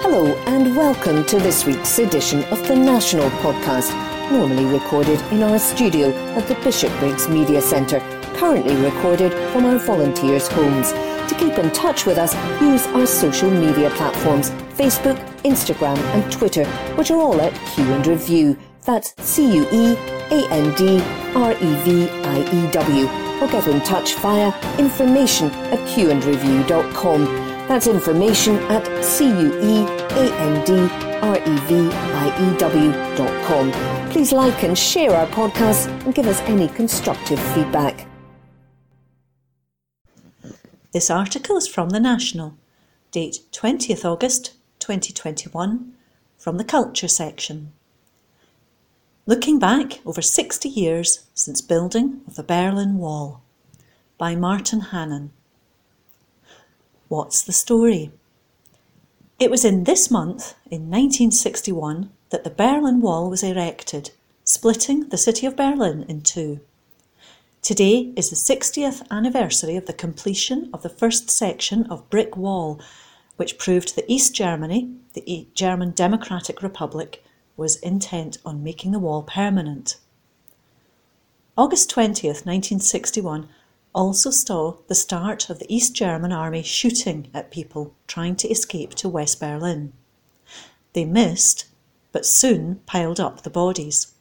Hello, and welcome to this week's edition of the National Podcast, normally recorded in our studio at the Bishopbriggs Media Centre, currently recorded from our volunteers' homes. To keep in touch with us, use our social media platforms Facebook, Instagram, and Twitter, which are all at Cue and Review. That's C U E A N D R E V I E W. Or get in touch via information at cueandreview.com. That's information at C-U-E-A-N-D-R-E-V-I-E-W dot Please like and share our podcast and give us any constructive feedback. This article is from The National, date 20th August 2021, from the Culture section. Looking back over 60 years since building of the Berlin Wall by Martin Hannan. What's the story? It was in this month, in 1961, that the Berlin Wall was erected, splitting the city of Berlin in two. Today is the 60th anniversary of the completion of the first section of brick wall, which proved that East Germany, the German Democratic Republic, was intent on making the wall permanent. August 20th, 1961, also saw the start of the East German army shooting at people trying to escape to West Berlin. They missed, but soon piled up the bodies.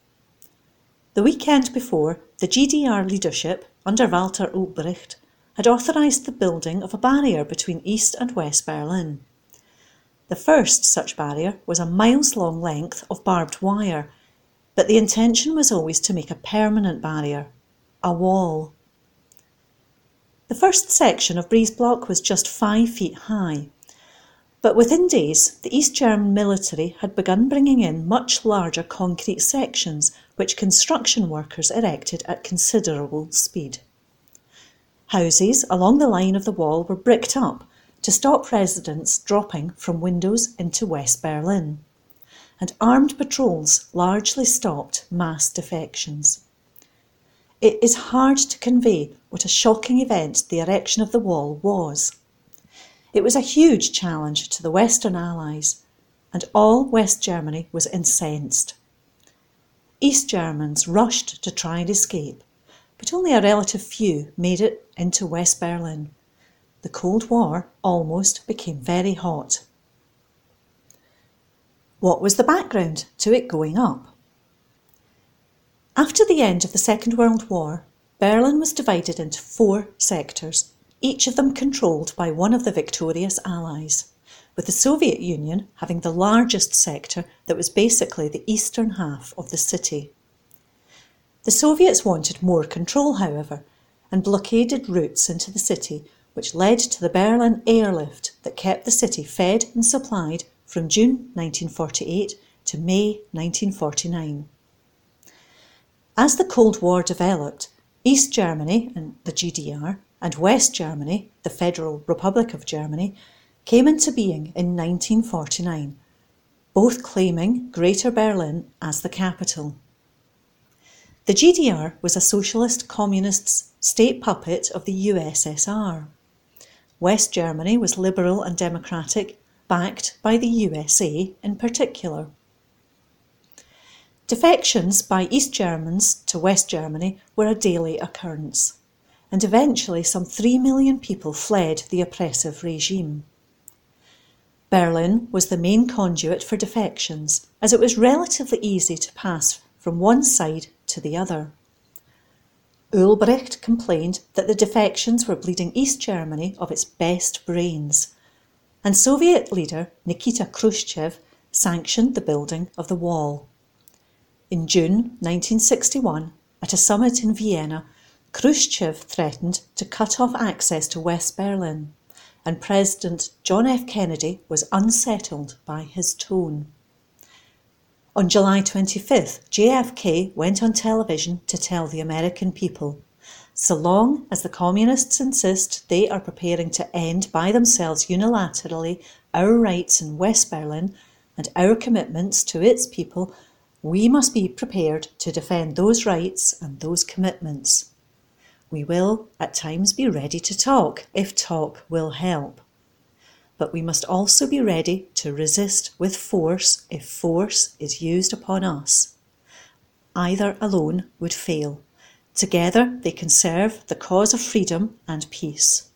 The weekend before, the GDR leadership, under Walter Ulbricht, had authorised the building of a barrier between East and West Berlin. The first such barrier was a miles long length of barbed wire, but the intention was always to make a permanent barrier, a wall. The first section of breeze block was just five feet high. But within days, the East German military had begun bringing in much larger concrete sections, which construction workers erected at considerable speed. Houses along the line of the wall were bricked up to stop residents dropping from windows into West Berlin, and armed patrols largely stopped mass defections. It is hard to convey what a shocking event the erection of the wall was. It was a huge challenge to the Western Allies, and all West Germany was incensed. East Germans rushed to try and escape, but only a relative few made it into West Berlin. The Cold War almost became very hot. What was the background to it going up? After the end of the Second World War, Berlin was divided into four sectors, each of them controlled by one of the victorious Allies, with the Soviet Union having the largest sector that was basically the eastern half of the city. The Soviets wanted more control, however, and blockaded routes into the city, which led to the Berlin airlift that kept the city fed and supplied from June 1948 to May 1949. As the Cold War developed, East Germany and the GDR and West Germany, the Federal Republic of Germany, came into being in 1949, both claiming Greater Berlin as the capital. The GDR was a socialist communist state puppet of the USSR. West Germany was liberal and democratic, backed by the USA in particular. Defections by East Germans to West Germany were a daily occurrence, and eventually some 3 million people fled the oppressive regime. Berlin was the main conduit for defections, as it was relatively easy to pass from one side to the other. Ulbricht complained that the defections were bleeding East Germany of its best brains, and Soviet leader Nikita Khrushchev sanctioned the building of the wall. In June 1961, at a summit in Vienna, Khrushchev threatened to cut off access to West Berlin, and President John F. Kennedy was unsettled by his tone. On July 25th, JFK went on television to tell the American people so long as the communists insist they are preparing to end by themselves unilaterally our rights in West Berlin and our commitments to its people we must be prepared to defend those rights and those commitments. We will at times be ready to talk if talk will help. but we must also be ready to resist with force if force is used upon us. Either alone would fail. Together they can serve the cause of freedom and peace.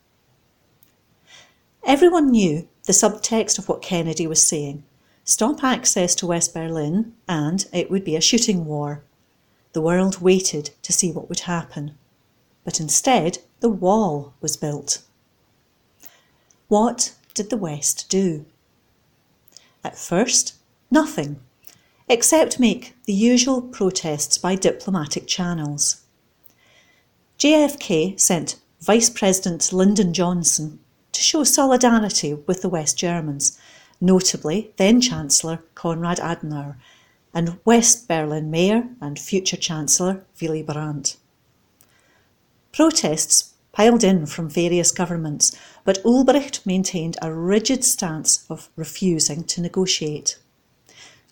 Everyone knew the subtext of what Kennedy was saying. Stop access to West Berlin, and it would be a shooting war. The world waited to see what would happen. But instead, the wall was built. What did the West do? At first, nothing, except make the usual protests by diplomatic channels. JFK sent Vice President Lyndon Johnson to show solidarity with the West Germans, notably then Chancellor Konrad Adenauer and West Berlin Mayor and future Chancellor Willy Brandt. Protests piled in from various governments, but Ulbricht maintained a rigid stance of refusing to negotiate.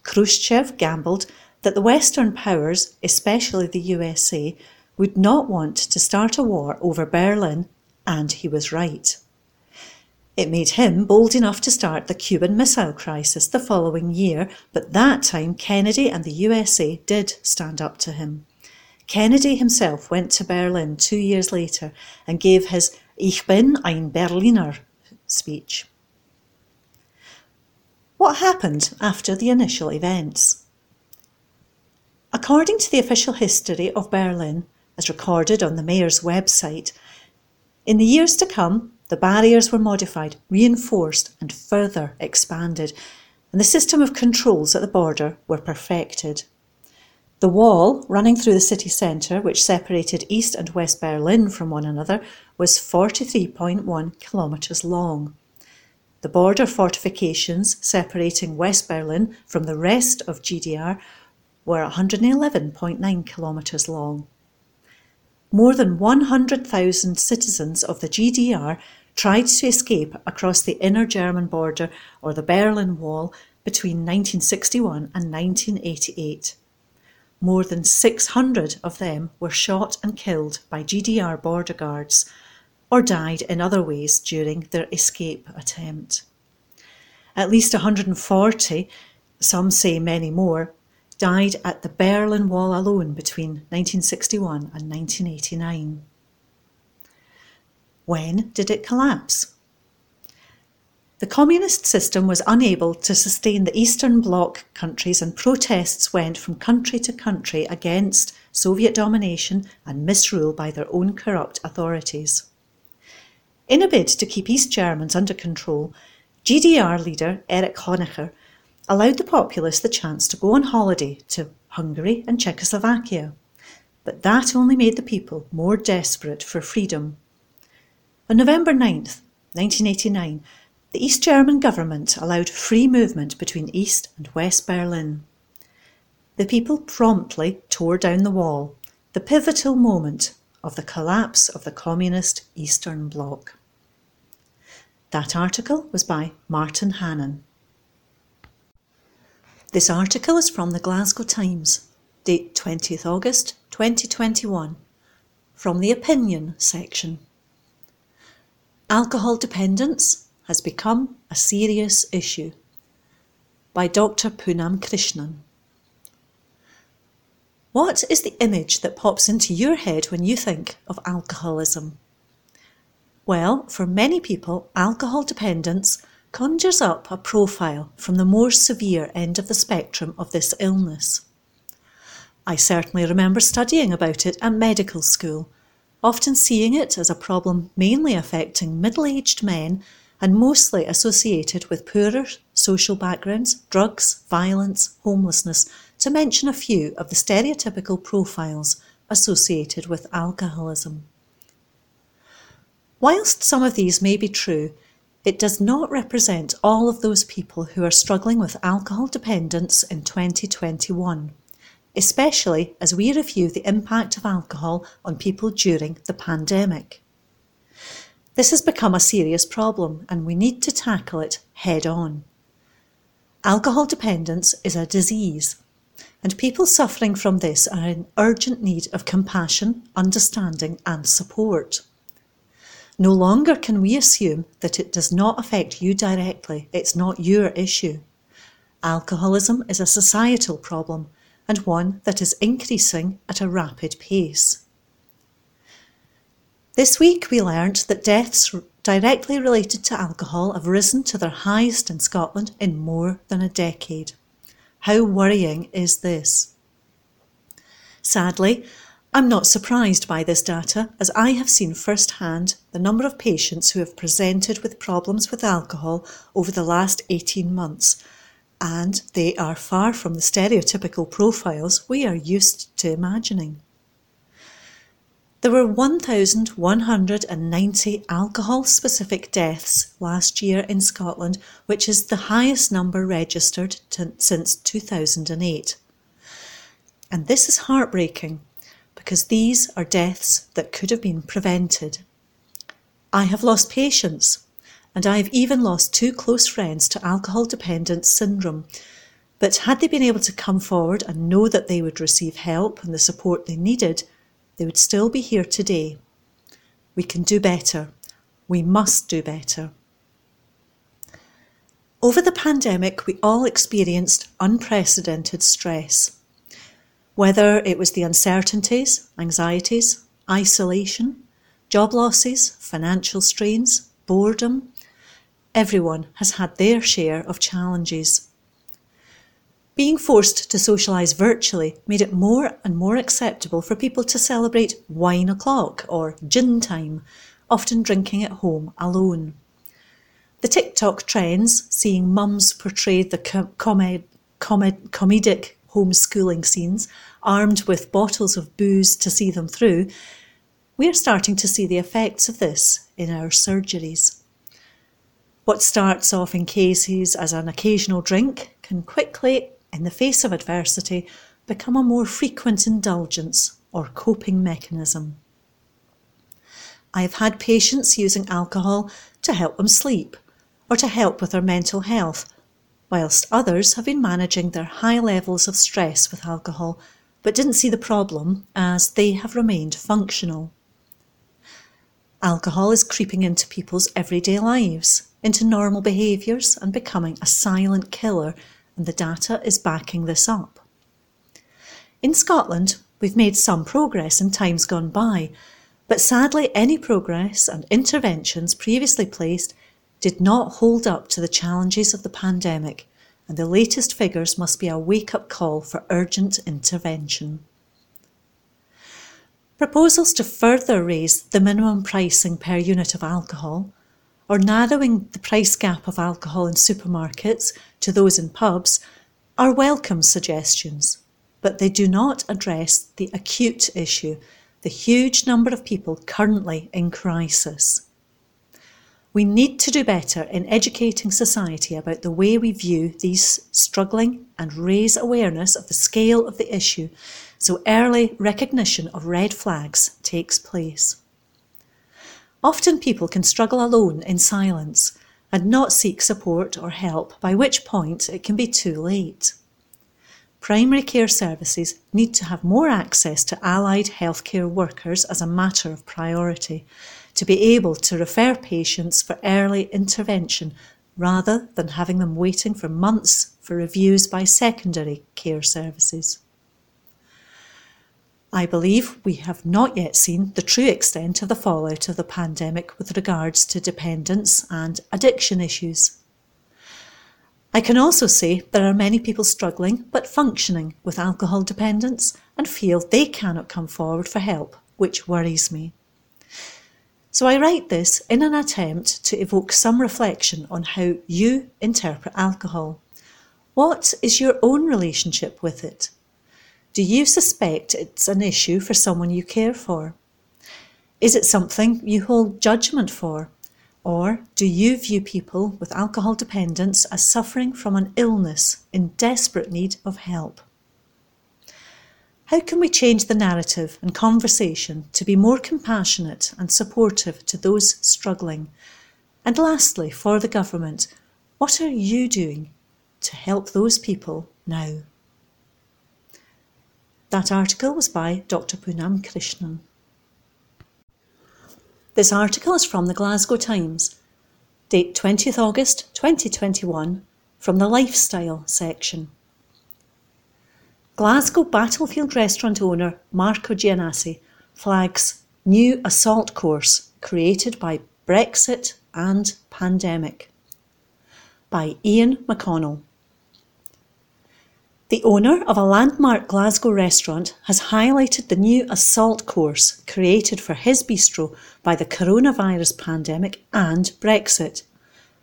Khrushchev gambled that the Western powers, especially the USA, would not want to start a war over Berlin, and he was right. It made him bold enough to start the Cuban Missile Crisis the following year, but that time Kennedy and the USA did stand up to him. Kennedy himself went to Berlin two years later and gave his Ich bin ein Berliner speech. What happened after the initial events? According to the official history of Berlin, as recorded on the mayor's website, in the years to come, the barriers were modified, reinforced, and further expanded, and the system of controls at the border were perfected. The wall running through the city centre, which separated East and West Berlin from one another, was 43.1 kilometres long. The border fortifications separating West Berlin from the rest of GDR were 111.9 kilometres long. More than 100,000 citizens of the GDR tried to escape across the inner German border or the Berlin Wall between 1961 and 1988. More than 600 of them were shot and killed by GDR border guards or died in other ways during their escape attempt. At least 140, some say many more, died at the Berlin Wall alone between 1961 and 1989. When did it collapse? The communist system was unable to sustain the Eastern Bloc countries, and protests went from country to country against Soviet domination and misrule by their own corrupt authorities. In a bid to keep East Germans under control, GDR leader Erich Honecker allowed the populace the chance to go on holiday to Hungary and Czechoslovakia. But that only made the people more desperate for freedom. On November 9th, 1989, the East German government allowed free movement between East and West Berlin. The people promptly tore down the wall, the pivotal moment of the collapse of the communist Eastern Bloc. That article was by Martin Hannan. This article is from the Glasgow Times, date 20th August 2021, from the opinion section. Alcohol dependence has become a serious issue. By Dr. Punam Krishan. What is the image that pops into your head when you think of alcoholism? Well, for many people, alcohol dependence conjures up a profile from the more severe end of the spectrum of this illness. I certainly remember studying about it at medical school, often seeing it as a problem mainly affecting middle aged men and mostly associated with poorer social backgrounds, drugs, violence, homelessness, to mention a few of the stereotypical profiles associated with alcoholism. Whilst some of these may be true, it does not represent all of those people who are struggling with alcohol dependence in 2021, especially as we review the impact of alcohol on people during the pandemic. This has become a serious problem and we need to tackle it head on. Alcohol dependence is a disease, and people suffering from this are in urgent need of compassion, understanding, and support. No longer can we assume that it does not affect you directly, it's not your issue. Alcoholism is a societal problem and one that is increasing at a rapid pace. This week we learnt that deaths directly related to alcohol have risen to their highest in Scotland in more than a decade. How worrying is this? Sadly, I'm not surprised by this data as I have seen firsthand the number of patients who have presented with problems with alcohol over the last 18 months, and they are far from the stereotypical profiles we are used to imagining. There were 1,190 alcohol specific deaths last year in Scotland, which is the highest number registered to, since 2008. And this is heartbreaking because these are deaths that could have been prevented. I have lost patients, and I have even lost two close friends to alcohol dependence syndrome. But had they been able to come forward and know that they would receive help and the support they needed, they would still be here today. We can do better. We must do better. Over the pandemic, we all experienced unprecedented stress. Whether it was the uncertainties, anxieties, isolation, job losses, financial strains, boredom, everyone has had their share of challenges. Being forced to socialise virtually made it more and more acceptable for people to celebrate wine o'clock or gin time, often drinking at home alone. The TikTok trends, seeing mums portray the com- comed- comed- comedic homeschooling scenes, armed with bottles of booze to see them through, we are starting to see the effects of this in our surgeries. What starts off in cases as an occasional drink can quickly in the face of adversity, become a more frequent indulgence or coping mechanism. I have had patients using alcohol to help them sleep or to help with their mental health, whilst others have been managing their high levels of stress with alcohol but didn't see the problem as they have remained functional. Alcohol is creeping into people's everyday lives, into normal behaviours, and becoming a silent killer and the data is backing this up. In Scotland, we've made some progress in times gone by, but sadly, any progress and interventions previously placed did not hold up to the challenges of the pandemic, and the latest figures must be a wake up call for urgent intervention. Proposals to further raise the minimum pricing per unit of alcohol or narrowing the price gap of alcohol in supermarkets to those in pubs are welcome suggestions, but they do not address the acute issue, the huge number of people currently in crisis. We need to do better in educating society about the way we view these struggling and raise awareness of the scale of the issue so early recognition of red flags takes place. Often people can struggle alone in silence and not seek support or help, by which point it can be too late. Primary care services need to have more access to allied healthcare workers as a matter of priority to be able to refer patients for early intervention rather than having them waiting for months for reviews by secondary care services. I believe we have not yet seen the true extent of the fallout of the pandemic with regards to dependence and addiction issues. I can also say there are many people struggling but functioning with alcohol dependence and feel they cannot come forward for help, which worries me. So I write this in an attempt to evoke some reflection on how you interpret alcohol. What is your own relationship with it? Do you suspect it's an issue for someone you care for? Is it something you hold judgment for? Or do you view people with alcohol dependence as suffering from an illness in desperate need of help? How can we change the narrative and conversation to be more compassionate and supportive to those struggling? And lastly, for the government, what are you doing to help those people now? That article was by Dr. Punam Krishan. This article is from the Glasgow Times, date 20th August 2021, from the Lifestyle section. Glasgow Battlefield restaurant owner Marco Giannasi flags new assault course created by Brexit and pandemic. By Ian McConnell. The owner of a landmark Glasgow restaurant has highlighted the new assault course created for his bistro by the coronavirus pandemic and Brexit,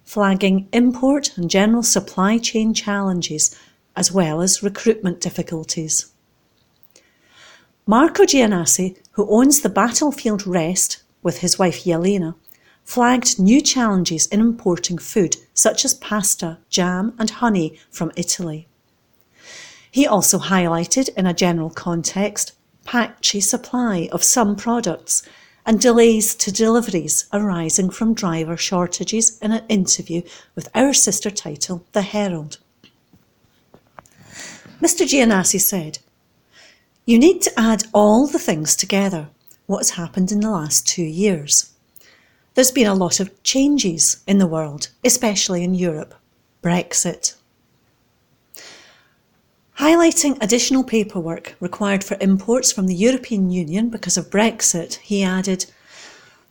flagging import and general supply chain challenges as well as recruitment difficulties. Marco Giannasi, who owns the Battlefield Rest with his wife Yelena, flagged new challenges in importing food such as pasta, jam, and honey from Italy. He also highlighted, in a general context, patchy supply of some products and delays to deliveries arising from driver shortages in an interview with our sister title, The Herald. Mr. Giannasi said, You need to add all the things together, what has happened in the last two years. There's been a lot of changes in the world, especially in Europe. Brexit, Highlighting additional paperwork required for imports from the European Union because of Brexit, he added,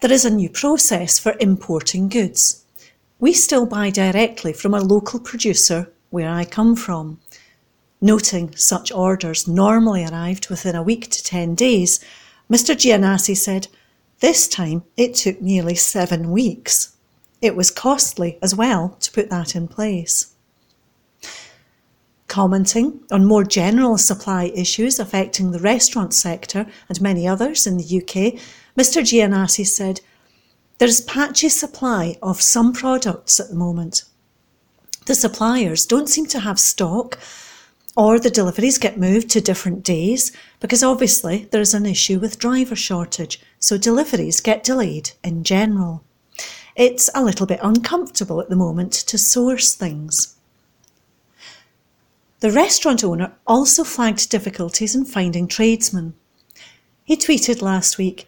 There is a new process for importing goods. We still buy directly from a local producer where I come from. Noting such orders normally arrived within a week to 10 days, Mr. Giannasi said, This time it took nearly seven weeks. It was costly as well to put that in place. Commenting on more general supply issues affecting the restaurant sector and many others in the UK, Mr. Giannasi said, There is patchy supply of some products at the moment. The suppliers don't seem to have stock, or the deliveries get moved to different days because obviously there is an issue with driver shortage, so deliveries get delayed in general. It's a little bit uncomfortable at the moment to source things. The restaurant owner also flagged difficulties in finding tradesmen. He tweeted last week,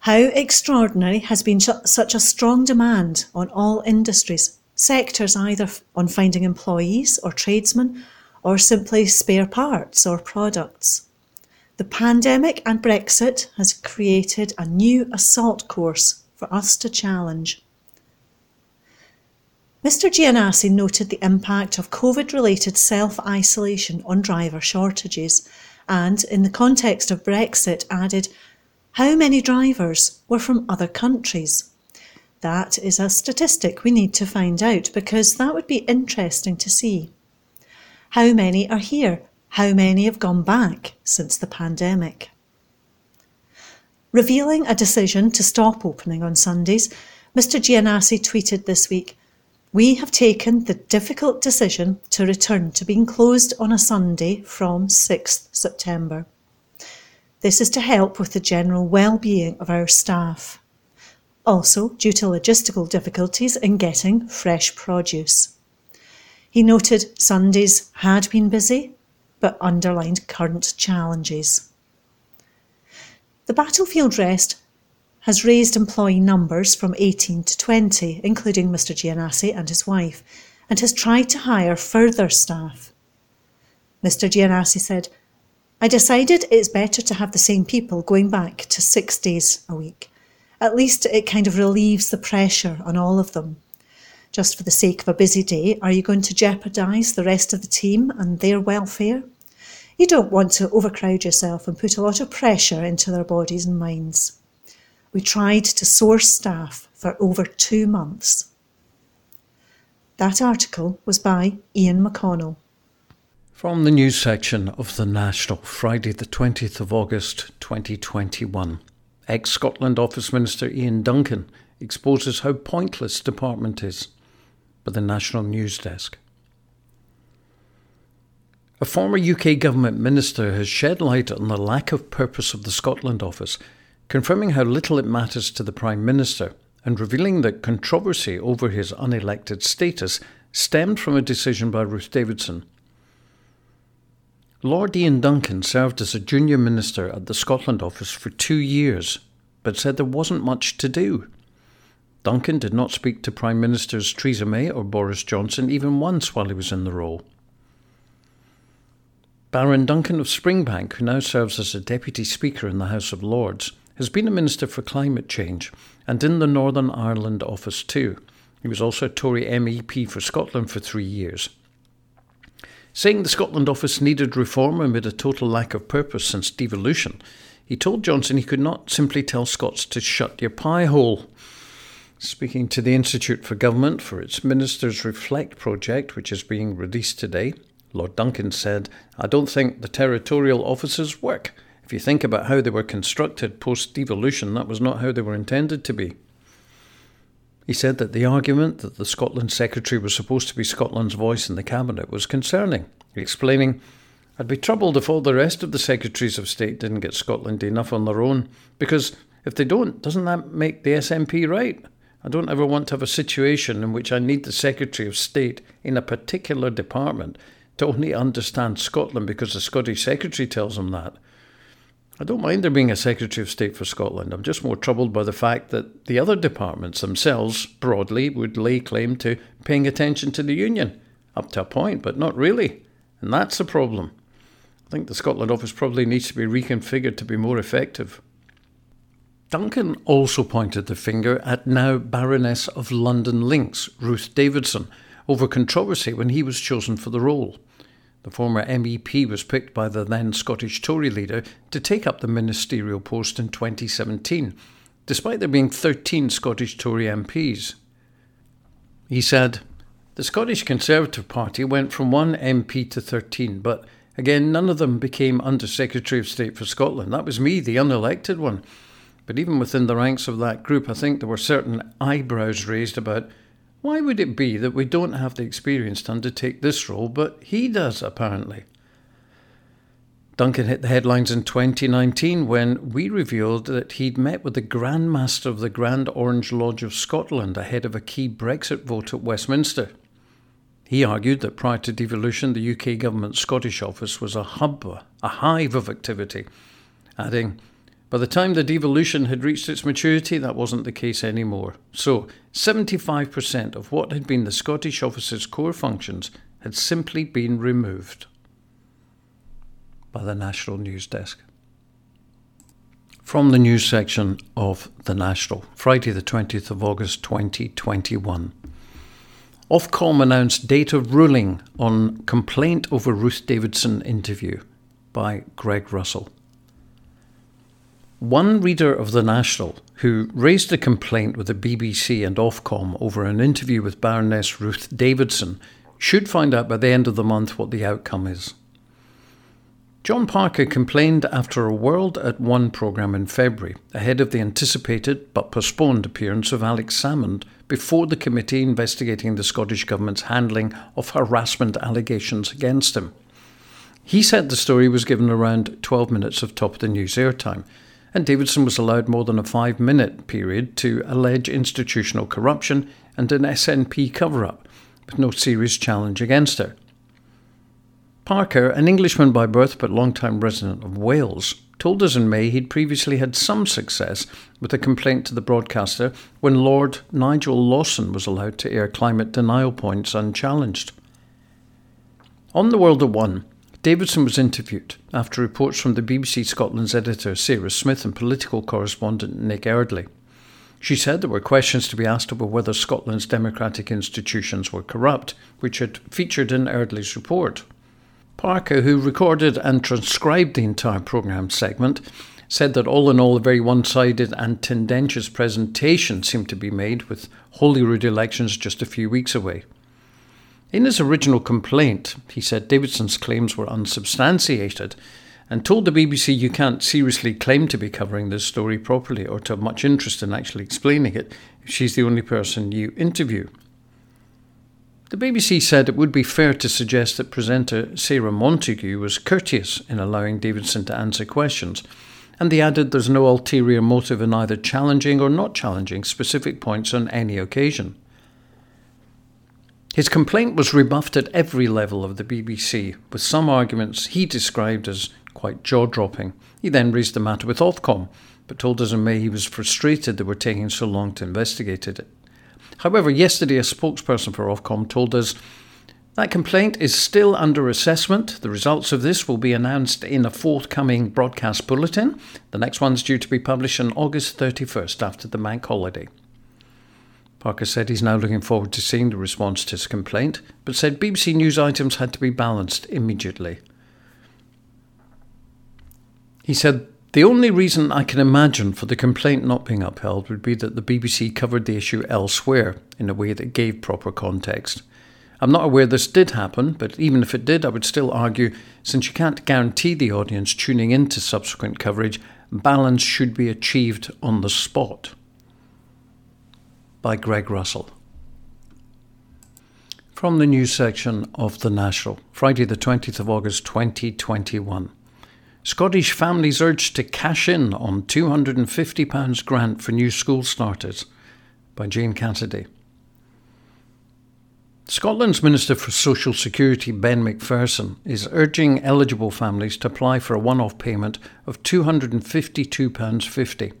How extraordinary has been such a strong demand on all industries, sectors either on finding employees or tradesmen, or simply spare parts or products. The pandemic and Brexit has created a new assault course for us to challenge. Mr Giannasi noted the impact of COVID-related self-isolation on driver shortages and, in the context of Brexit, added, how many drivers were from other countries? That is a statistic we need to find out because that would be interesting to see. How many are here? How many have gone back since the pandemic? Revealing a decision to stop opening on Sundays, Mr Giannasi tweeted this week, we have taken the difficult decision to return to being closed on a Sunday from 6th September. This is to help with the general well-being of our staff. Also, due to logistical difficulties in getting fresh produce. He noted Sundays had been busy, but underlined current challenges. The battlefield rest has raised employee numbers from 18 to 20, including Mr Giannasi and his wife, and has tried to hire further staff. Mr Giannasi said, I decided it's better to have the same people going back to six days a week. At least it kind of relieves the pressure on all of them. Just for the sake of a busy day, are you going to jeopardise the rest of the team and their welfare? You don't want to overcrowd yourself and put a lot of pressure into their bodies and minds. We tried to source staff for over two months. That article was by Ian McConnell. From the news section of The National, Friday, the 20th of August 2021, ex Scotland Office Minister Ian Duncan exposes how pointless department is by the National News Desk. A former UK government minister has shed light on the lack of purpose of the Scotland Office confirming how little it matters to the Prime Minister and revealing that controversy over his unelected status stemmed from a decision by Ruth Davidson. Lord Ian Duncan served as a junior minister at the Scotland Office for two years but said there wasn't much to do. Duncan did not speak to Prime Ministers Theresa May or Boris Johnson even once while he was in the role. Baron Duncan of Springbank, who now serves as a Deputy Speaker in the House of Lords, has been a Minister for Climate Change and in the Northern Ireland office too. He was also a Tory MEP for Scotland for three years. Saying the Scotland office needed reform amid a total lack of purpose since devolution, he told Johnson he could not simply tell Scots to shut your pie hole. Speaking to the Institute for Government for its Ministers Reflect project, which is being released today, Lord Duncan said, I don't think the territorial offices work. If you think about how they were constructed post devolution, that was not how they were intended to be. He said that the argument that the Scotland Secretary was supposed to be Scotland's voice in the Cabinet was concerning, explaining, I'd be troubled if all the rest of the Secretaries of State didn't get Scotland enough on their own, because if they don't, doesn't that make the SNP right? I don't ever want to have a situation in which I need the Secretary of State in a particular department to only understand Scotland because the Scottish Secretary tells him that. I don't mind there being a Secretary of State for Scotland. I'm just more troubled by the fact that the other departments themselves, broadly, would lay claim to paying attention to the Union. Up to a point, but not really. And that's the problem. I think the Scotland office probably needs to be reconfigured to be more effective. Duncan also pointed the finger at now Baroness of Lundin Links, Ruth Davidson, over controversy when he was chosen for the role. The former MEP was picked by the then Scottish Tory leader to take up the ministerial post in 2017, despite there being 13 Scottish Tory MPs. He said, The Scottish Conservative Party went from one MP to 13, but again, none of them became Under Secretary of State for Scotland. That was me, the unelected one. But even within the ranks of that group, I think there were certain eyebrows raised about why would it be that we don't have the experience to undertake this role, but he does, apparently? Duncan hit the headlines in 2019 when we revealed that he'd met with the Grand Master of the Grand Orange Lodge of Scotland ahead of a key Brexit vote at Westminster. He argued that prior to devolution, the UK government's Scottish office was a hub, a hive of activity, adding, by the time the devolution had reached its maturity, that wasn't the case anymore. So, 75% of what had been the Scottish Office's core functions had simply been removed by the National News Desk. From the news section of The National, Friday, the 20th of August 2021. Ofcom announced date of ruling on complaint over Ruth Davidson interview by Greg Russell. One reader of The National, who raised a complaint with the BBC and Ofcom over an interview with Baroness Ruth Davidson, should find out by the end of the month what the outcome is. John Parker complained after a World at One programme in February, ahead of the anticipated but postponed appearance of Alex Salmond before the committee investigating the Scottish Government's handling of harassment allegations against him. He said the story was given around 12 minutes of top of the news airtime and Davidson was allowed more than a five minute period to allege institutional corruption and an SNP cover up, with no serious challenge against her. Parker, an Englishman by birth but long-time resident of Wales, told us in May he'd previously had some success with a complaint to the broadcaster when Lord Nigel Lawson was allowed to air climate denial points unchallenged. On the World at One, Davidson was interviewed after reports from the BBC Scotland's editor Sarah Smith and political correspondent Nick Eardley. She said there were questions to be asked about whether Scotland's democratic institutions were corrupt, which had featured in Eardley's report. Parker, who recorded and transcribed the entire programme segment, said that all in all, a very one sided and tendentious presentation seemed to be made, with Holyrood elections just a few weeks away. In his original complaint, he said Davidson's claims were unsubstantiated and told the BBC you can't seriously claim to be covering this story properly or to have much interest in actually explaining it if she's the only person you interview. The BBC said it would be fair to suggest that presenter Sarah Montague was courteous in allowing Davidson to answer questions, and they added there's no ulterior motive in either challenging or not challenging specific points on any occasion. His complaint was rebuffed at every level of the BBC, with some arguments he described as quite jaw dropping. He then raised the matter with Ofcom, but told us in May he was frustrated they were taking so long to investigate it. However, yesterday a spokesperson for Ofcom told us that complaint is still under assessment. The results of this will be announced in a forthcoming broadcast bulletin. The next one's due to be published on August 31st after the bank holiday. Parker said he's now looking forward to seeing the response to his complaint, but said BBC News items had to be balanced immediately. He said, The only reason I can imagine for the complaint not being upheld would be that the BBC covered the issue elsewhere in a way that gave proper context. I'm not aware this did happen, but even if it did, I would still argue since you can't guarantee the audience tuning into subsequent coverage, balance should be achieved on the spot by Greg Russell. From the news section of The National, Friday, the 20th of August 2021. Scottish families urged to cash in on £250 grant for new school starters by Jane Cassidy. Scotland's Minister for Social Security, Ben Macpherson, is urging eligible families to apply for a one off payment of £252.50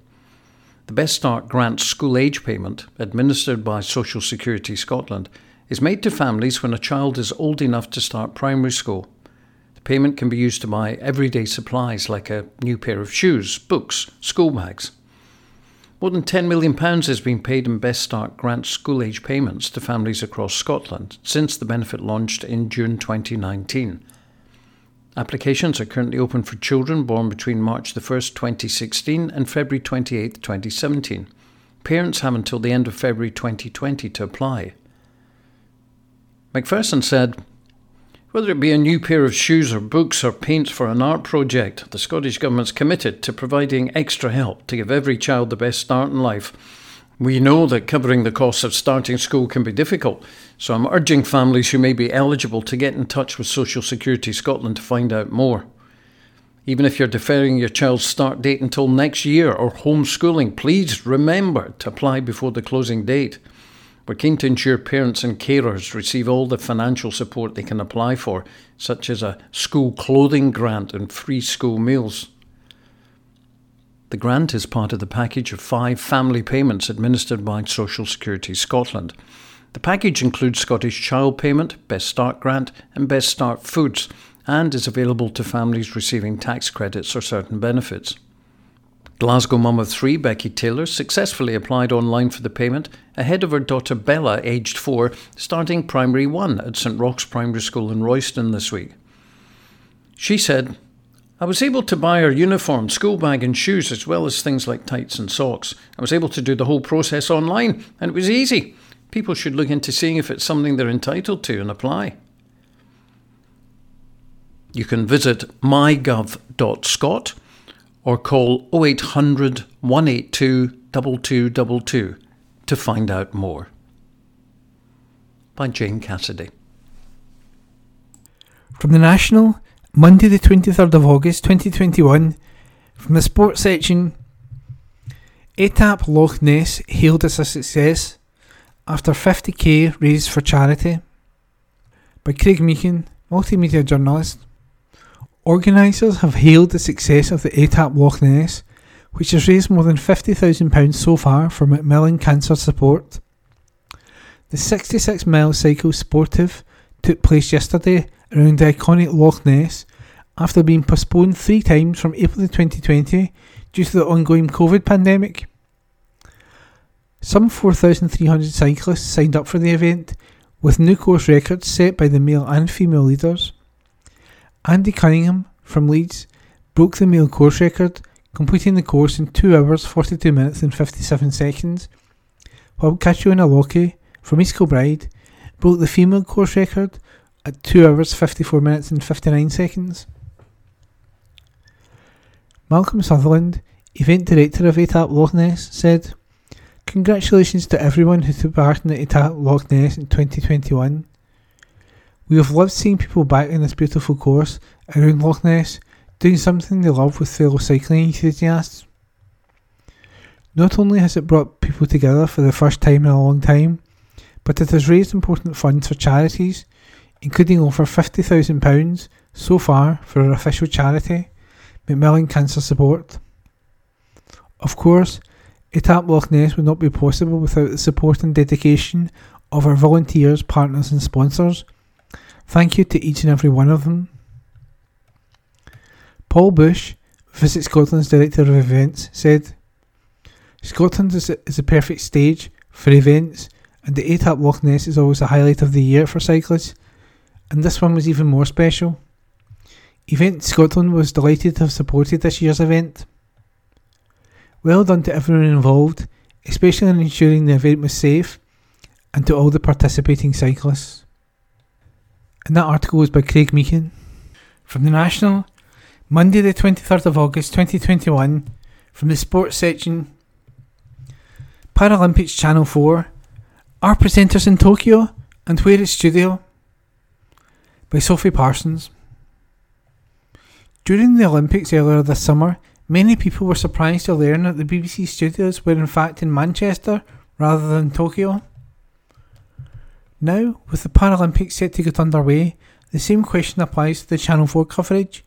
the Best Start Grant school age payment, administered by Social Security Scotland, is made to families when a child is old enough to start primary school. The payment can be used to buy everyday supplies like a new pair of shoes, books, school bags. More than £10 million has been paid in Best Start Grant school age payments to families across Scotland since the benefit launched in June 2019. Applications are currently open for children born between March the 1st, 2016 and February 28, 2017. Parents have until the end of February 2020 to apply. Macpherson said, whether it be a new pair of shoes or books or paints for an art project, the Scottish Government's committed to providing extra help to give every child the best start in life we know that covering the costs of starting school can be difficult, so I'm urging families who may be eligible to get in touch with Social Security Scotland to find out more. Even if you're deferring your child's start date until next year or homeschooling, please remember to apply before the closing date. We're keen to ensure parents and carers receive all the financial support they can apply for, such as a school clothing grant and free school meals. The grant is part of the package of five family payments administered by Social Security Scotland. The package includes Scottish Child Payment, Best Start Grant, and Best Start Foods, and is available to families receiving tax credits or certain benefits. Glasgow mum of three, Becky Taylor, successfully applied online for the payment ahead of her daughter Bella, aged four, starting primary one at St Roch's Primary School in Royston this week. She said, I was able to buy her uniform, school bag, and shoes, as well as things like tights and socks. I was able to do the whole process online, and it was easy. People should look into seeing if it's something they're entitled to and apply. You can visit mygov.scot or call 0800 182 2222 to find out more. By Jane Cassidy. From the National, Monday, the 23rd of August 2021, from the sports section, Etape Loch Ness hailed as a success after 50k raised for charity. By Craig Meekin, multimedia journalist. Organisers have hailed the success of the Etape Loch Ness, which has raised more than £50,000 so far for Macmillan Cancer Support. The 66 mile cycle sportive took place yesterday around the iconic Loch Ness after being postponed three times from April 2020 due to the ongoing COVID pandemic. Some 4,300 cyclists signed up for the event, with new course records set by the male and female leaders. Andy Cunningham from Leeds broke the male course record, completing the course in 2 hours 42 minutes and 57 seconds, while Catriona Lockie from East Kilbride broke the female course record at 2 hours 54 minutes and 59 seconds. Malcolm Sutherland, event director of Etape Loch Ness, said, Congratulations to everyone who took part in the Etape Loch Ness in 2021. We have loved seeing people back in this beautiful course around Loch Ness, doing something they love with fellow cycling enthusiasts. Not only has it brought people together for the first time in a long time, but it has raised important funds for charities, including over £50,000 so far for our official charity, Macmillan Cancer Support. Of course, Etape Loch Ness would not be possible without the support and dedication of our volunteers, partners, and sponsors. Thank you to each and every one of them. Paul Bush, Visit Scotland's Director of Events, said Scotland is a, is a perfect stage for events, and the Etape Loch Ness is always a highlight of the year for cyclists, and this one was even more special. Event Scotland was delighted to have supported this year's event. Well done to everyone involved, especially in ensuring the event was safe, and to all the participating cyclists. And that article was by Craig Meekin. From the National, Monday the 23rd of August 2021, from the sports section, Paralympics Channel 4, Our Presenters in Tokyo, and Where is Studio? By Sophie Parsons. During the Olympics earlier this summer, Many people were surprised to learn that the BBC studios were in fact in Manchester rather than Tokyo. Now, with the Paralympics set to get underway, the same question applies to the Channel 4 coverage.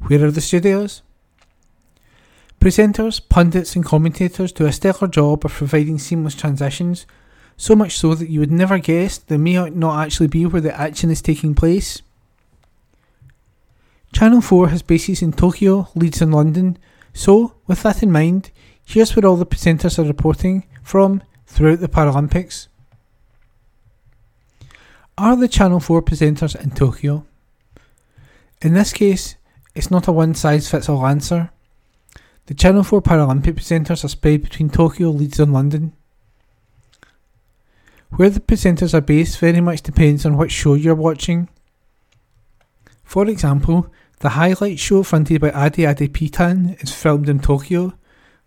Where are the studios? Presenters, pundits, and commentators do a stellar job of providing seamless transitions, so much so that you would never guess they may not actually be where the action is taking place. Channel 4 has bases in Tokyo, Leeds, and London, so, with that in mind, here's where all the presenters are reporting from throughout the Paralympics. Are the Channel 4 presenters in Tokyo? In this case, it's not a one size fits all answer. The Channel 4 Paralympic presenters are spread between Tokyo, Leeds, and London. Where the presenters are based very much depends on which show you're watching. For example, the highlight show fronted by Ade Adepitan is filmed in Tokyo,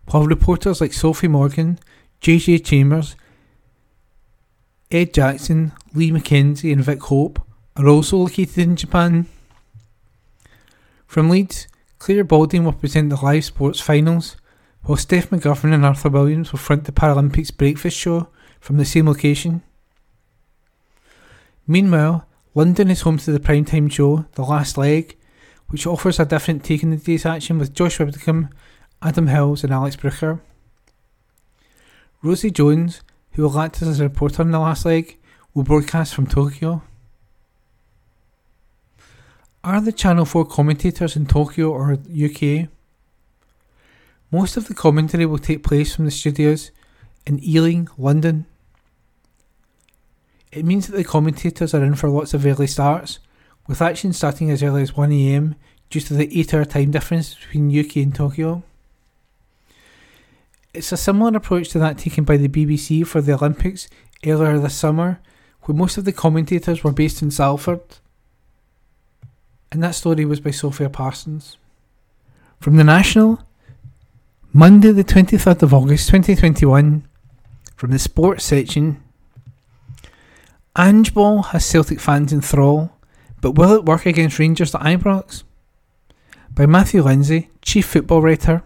while reporters like Sophie Morgan, JJ Chambers, Ed Jackson, Lee McKenzie, and Vick Hope are also located in Japan. From Leeds, Clare Balding will present the live sports finals, while Steph McGovern and Arthur Williams will front the Paralympics breakfast show from the same location. Meanwhile, London is home to the primetime show, The Last Leg, which offers a different take on the day's action with Josh Widdicombe, Adam Hills, and Alex Brooker. Rosie Jones, who will act as a reporter in the last leg, will broadcast from Tokyo. Are the Channel 4 commentators in Tokyo or UK? Most of the commentary will take place from the studios in Ealing, London. It means that the commentators are in for lots of early starts with action starting as early as 1am due to the 8 hour time difference between UK and Tokyo. It's a similar approach to that taken by the BBC for the Olympics earlier this summer, where most of the commentators were based in Salford. And that story was by Sophia Parsons. From the National, Monday, the 23rd of August 2021, from the sports section. Ange Ball has Celtic fans in thrall but will it work against Rangers at Ibrox? By Matthew Lindsay, Chief Football Writer.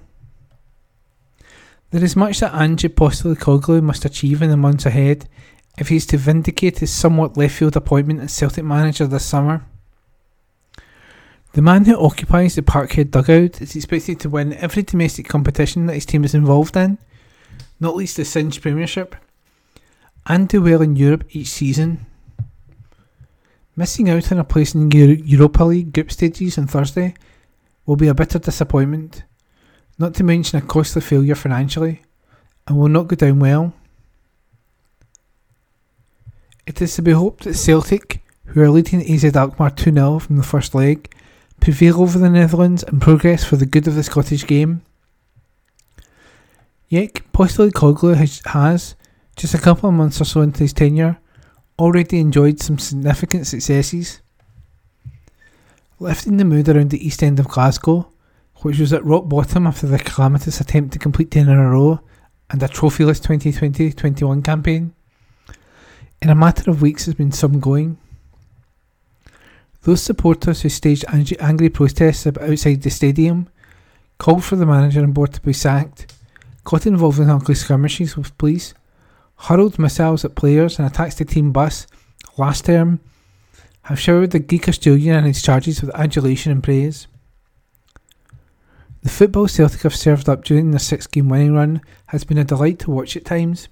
There is much that Ange Postecoglou must achieve in the months ahead if he is to vindicate his somewhat left field appointment as Celtic manager this summer. The man who occupies the Parkhead dugout is expected to win every domestic competition that his team is involved in, not least the Cinch Premiership, and do well in Europe each season. Missing out on a place in Europa League group stages on Thursday will be a bitter disappointment, not to mention a costly failure financially, and will not go down well. It is to be hoped that Celtic, who are leading AZ Alkmaar 2 0 from the first leg, prevail over the Netherlands and progress for the good of the Scottish game. Yet, Postecoglou has, has, just a couple of months or so into his tenure, already enjoyed some significant successes. Lifting the mood around the east end of Glasgow, which was at rock bottom after the calamitous attempt to complete 10 in a row and a trophyless 2020 21 campaign, in a matter of weeks has been some going. Those supporters who staged angry protests outside the stadium, called for the manager and board to be sacked, got involved in ugly skirmishes with police, hurled missiles at players and attacks the team bus last term have showered the Greek Australian and his charges with adulation and praise. The football Celtic have served up during their six game winning run has been a delight to watch at times.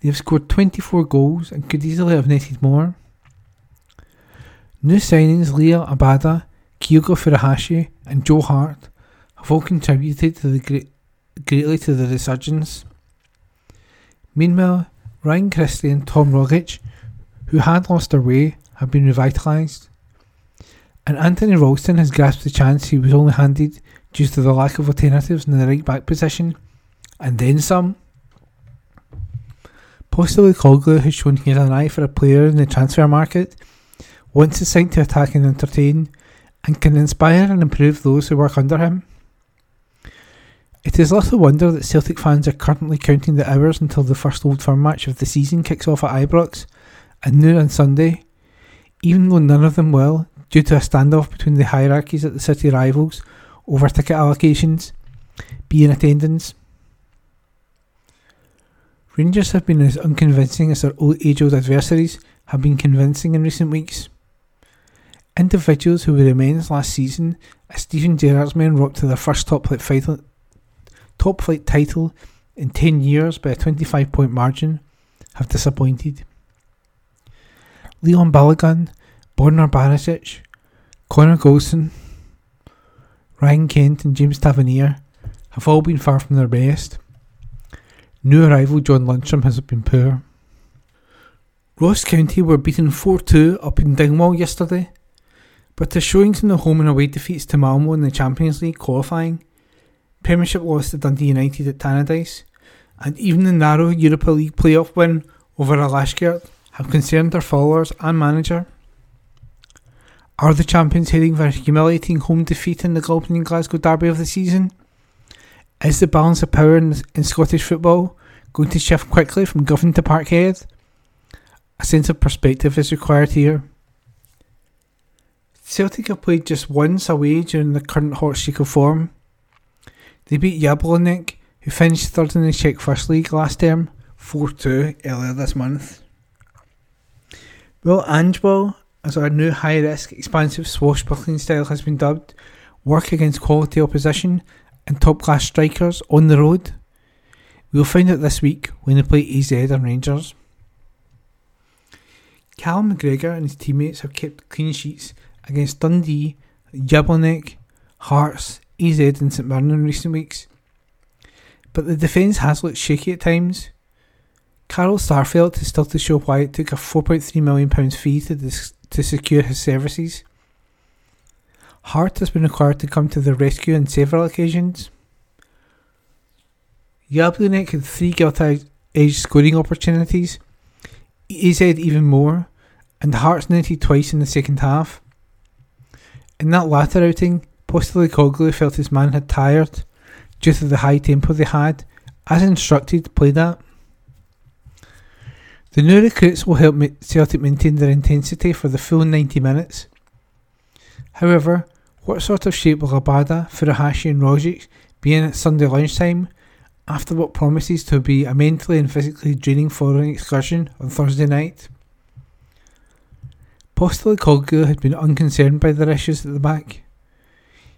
They have scored 24 goals and could easily have netted more. New signings Liel Abada, Kyogo Furuhashi, and Joe Hart have all contributed to the great, greatly to the resurgence. Meanwhile, Ryan Christie and Tom Rogic, who had lost their way, have been revitalised. And Anthony Ralston has grasped the chance he was only handed due to the lack of alternatives in the right back position, and then some. Postecoglou has shown he has an eye for a player in the transfer market, wants his side to attack and entertain, and can inspire and improve those who work under him. It is little wonder that Celtic fans are currently counting the hours until the first Old Firm match of the season kicks off at Ibrox at noon on Sunday, even though none of them will, due to a standoff between the hierarchies at the city rivals over ticket allocations, be in attendance. Rangers have been as unconvincing as their age old adversaries have been convincing in recent weeks. Individuals who were immense last season, as Steven Gerrard's men rocked to their first top flight, fight, top flight title in 10 years by a 25 point margin, have disappointed. Leon Balogun, Borna Barisic, Connor Goldson, Ryan Kent, and James Tavernier have all been far from their best. New arrival John Lundstram has been poor. Ross County were beaten 4 2 up in Dingwall yesterday, but their showings in the home and away defeats to Malmo in the Champions League qualifying, Premiership loss to Dundee United at Tannadice, and even the narrow Europa League playoff win over Alashkert have concerned their followers and manager. Are the champions heading for a humiliating home defeat in the Galpin Glasgow derby of the season? Is the balance of power in, in Scottish football going to shift quickly from Govan to Parkhead? A sense of perspective is required here. Celtic have played just once away during the current hot streak of form. They beat Jablonec, who finished third in the Czech First League last term, 4 2 earlier this month. Will Angeball, as our new high risk, expansive swashbuckling style has been dubbed, work against quality opposition and top class strikers on the road? We'll find out this week when they play AZ and Rangers. Callum McGregor and his teammates have kept clean sheets against Dundee, Jablonec, Hearts, AZ, and St Mirren in recent weeks. But the defence has looked shaky at times. Carl Starfelt is still to show why it took a £4.3 million fee to, dis- to secure his services. Hart has been required to come to the rescue on several occasions. Jablonec had three gilt-edged scoring opportunities. AZ even more, and Hearts netted twice in the second half. In that latter outing, Postecoglou felt his man had tired due to the high tempo they had, as instructed, played at. The new recruits will help Celtic maintain their intensity for the full 90 minutes. However, what sort of shape will Abada, Furuhashi and Rogic be in at Sunday lunchtime after what promises to be a mentally and physically draining following excursion on Thursday night? Postecoglou had been unconcerned by their issues at the back.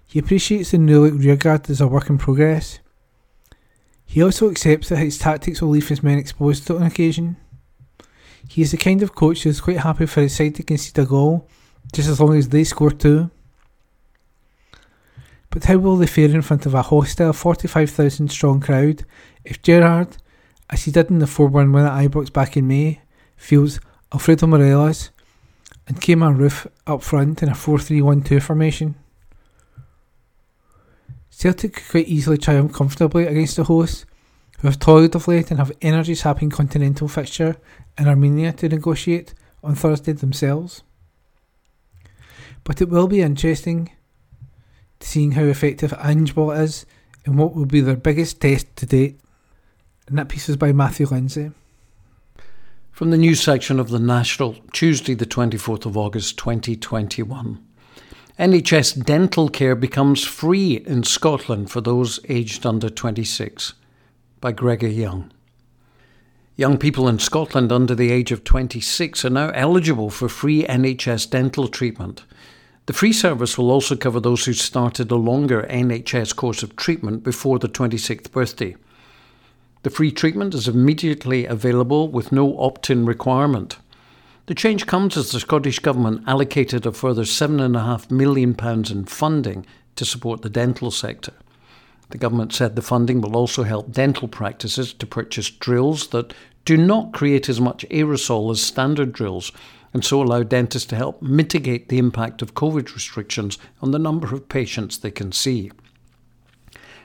He appreciates the new look rearguard as a work in progress. He also accepts that his tactics will leave his men exposed to on occasion. He is the kind of coach who is quite happy for his side to concede a goal, just as long as they score two. But how will they fare in front of a hostile 45,000 strong crowd if Gerrard, as he did in the 4 1 win at Ibrox back in May, fields Alfredo Morelos and Kemar Roofe up front in a 4 3 1 2 formation? Celtic could quite easily triumph comfortably against the hosts, who have toiled of late and have energy sapping continental fixture in Armenia to negotiate on Thursday themselves. But it will be interesting to seeing how effective Angeball is in what will be their biggest test to date. And that piece is by Matthew Lindsay. From the news section of The National, Tuesday, the 24th of August 2021. NHS dental care becomes free in Scotland for those aged under 26, by Gregor Young. Young people in Scotland under the age of 26 are now eligible for free NHS dental treatment. The free service will also cover those who started a longer NHS course of treatment before the 26th birthday. The free treatment is immediately available with no opt in requirement. The change comes as the Scottish Government allocated a further £7.5 million in funding to support the dental sector. The government said the funding will also help dental practices to purchase drills that do not create as much aerosol as standard drills and so allow dentists to help mitigate the impact of COVID restrictions on the number of patients they can see.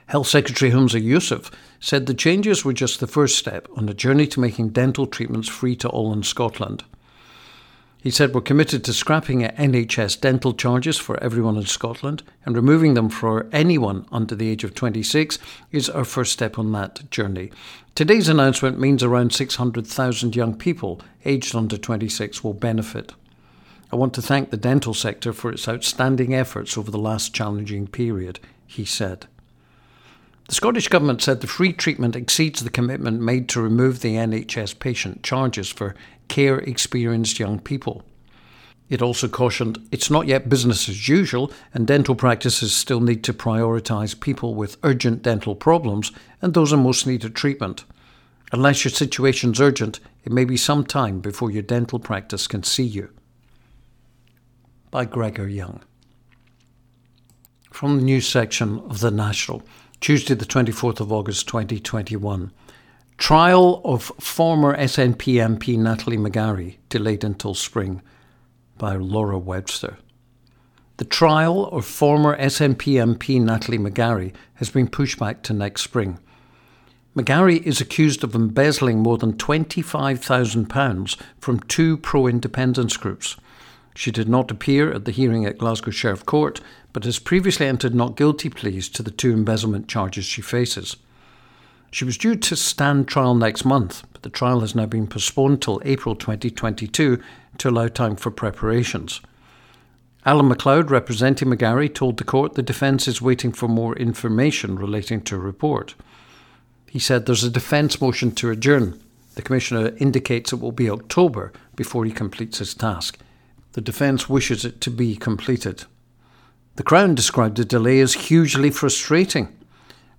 Health Secretary Humza Yousaf said the changes were just the first step on a journey to making dental treatments free to all in Scotland. He said we're committed to scrapping NHS dental charges for everyone in Scotland and removing them for anyone under the age of 26 is our first step on that journey. Today's announcement means around 600,000 young people aged under 26 will benefit. I want to thank the dental sector for its outstanding efforts over the last challenging period, he said. The Scottish Government said the free treatment exceeds the commitment made to remove the NHS patient charges for care experienced young people. It also cautioned it's not yet business as usual, and dental practices still need to prioritise people with urgent dental problems and those in most needed treatment. Unless your situation's urgent, it may be some time before your dental practice can see you. By Gregor Young. From the news section of The National, Tuesday, the 24th of August 2021. Trial of former SNP MP Natalie McGarry delayed until spring by Laura Webster. The trial of former SNP MP Natalie McGarry has been pushed back to next spring. McGarry is accused of embezzling more than £25,000 from two pro independence groups. She did not appear at the hearing at Glasgow Sheriff Court, but has previously entered not guilty pleas to the two embezzlement charges she faces. She was due to stand trial next month, but the trial has now been postponed till April 2022 to allow time for preparations. Alan MacLeod, representing McGarry, told the court the defence is waiting for more information relating to a report. He said there's a defence motion to adjourn. The Commissioner indicates it will be October before he completes his task. The defence wishes it to be completed. The Crown described the delay as hugely frustrating.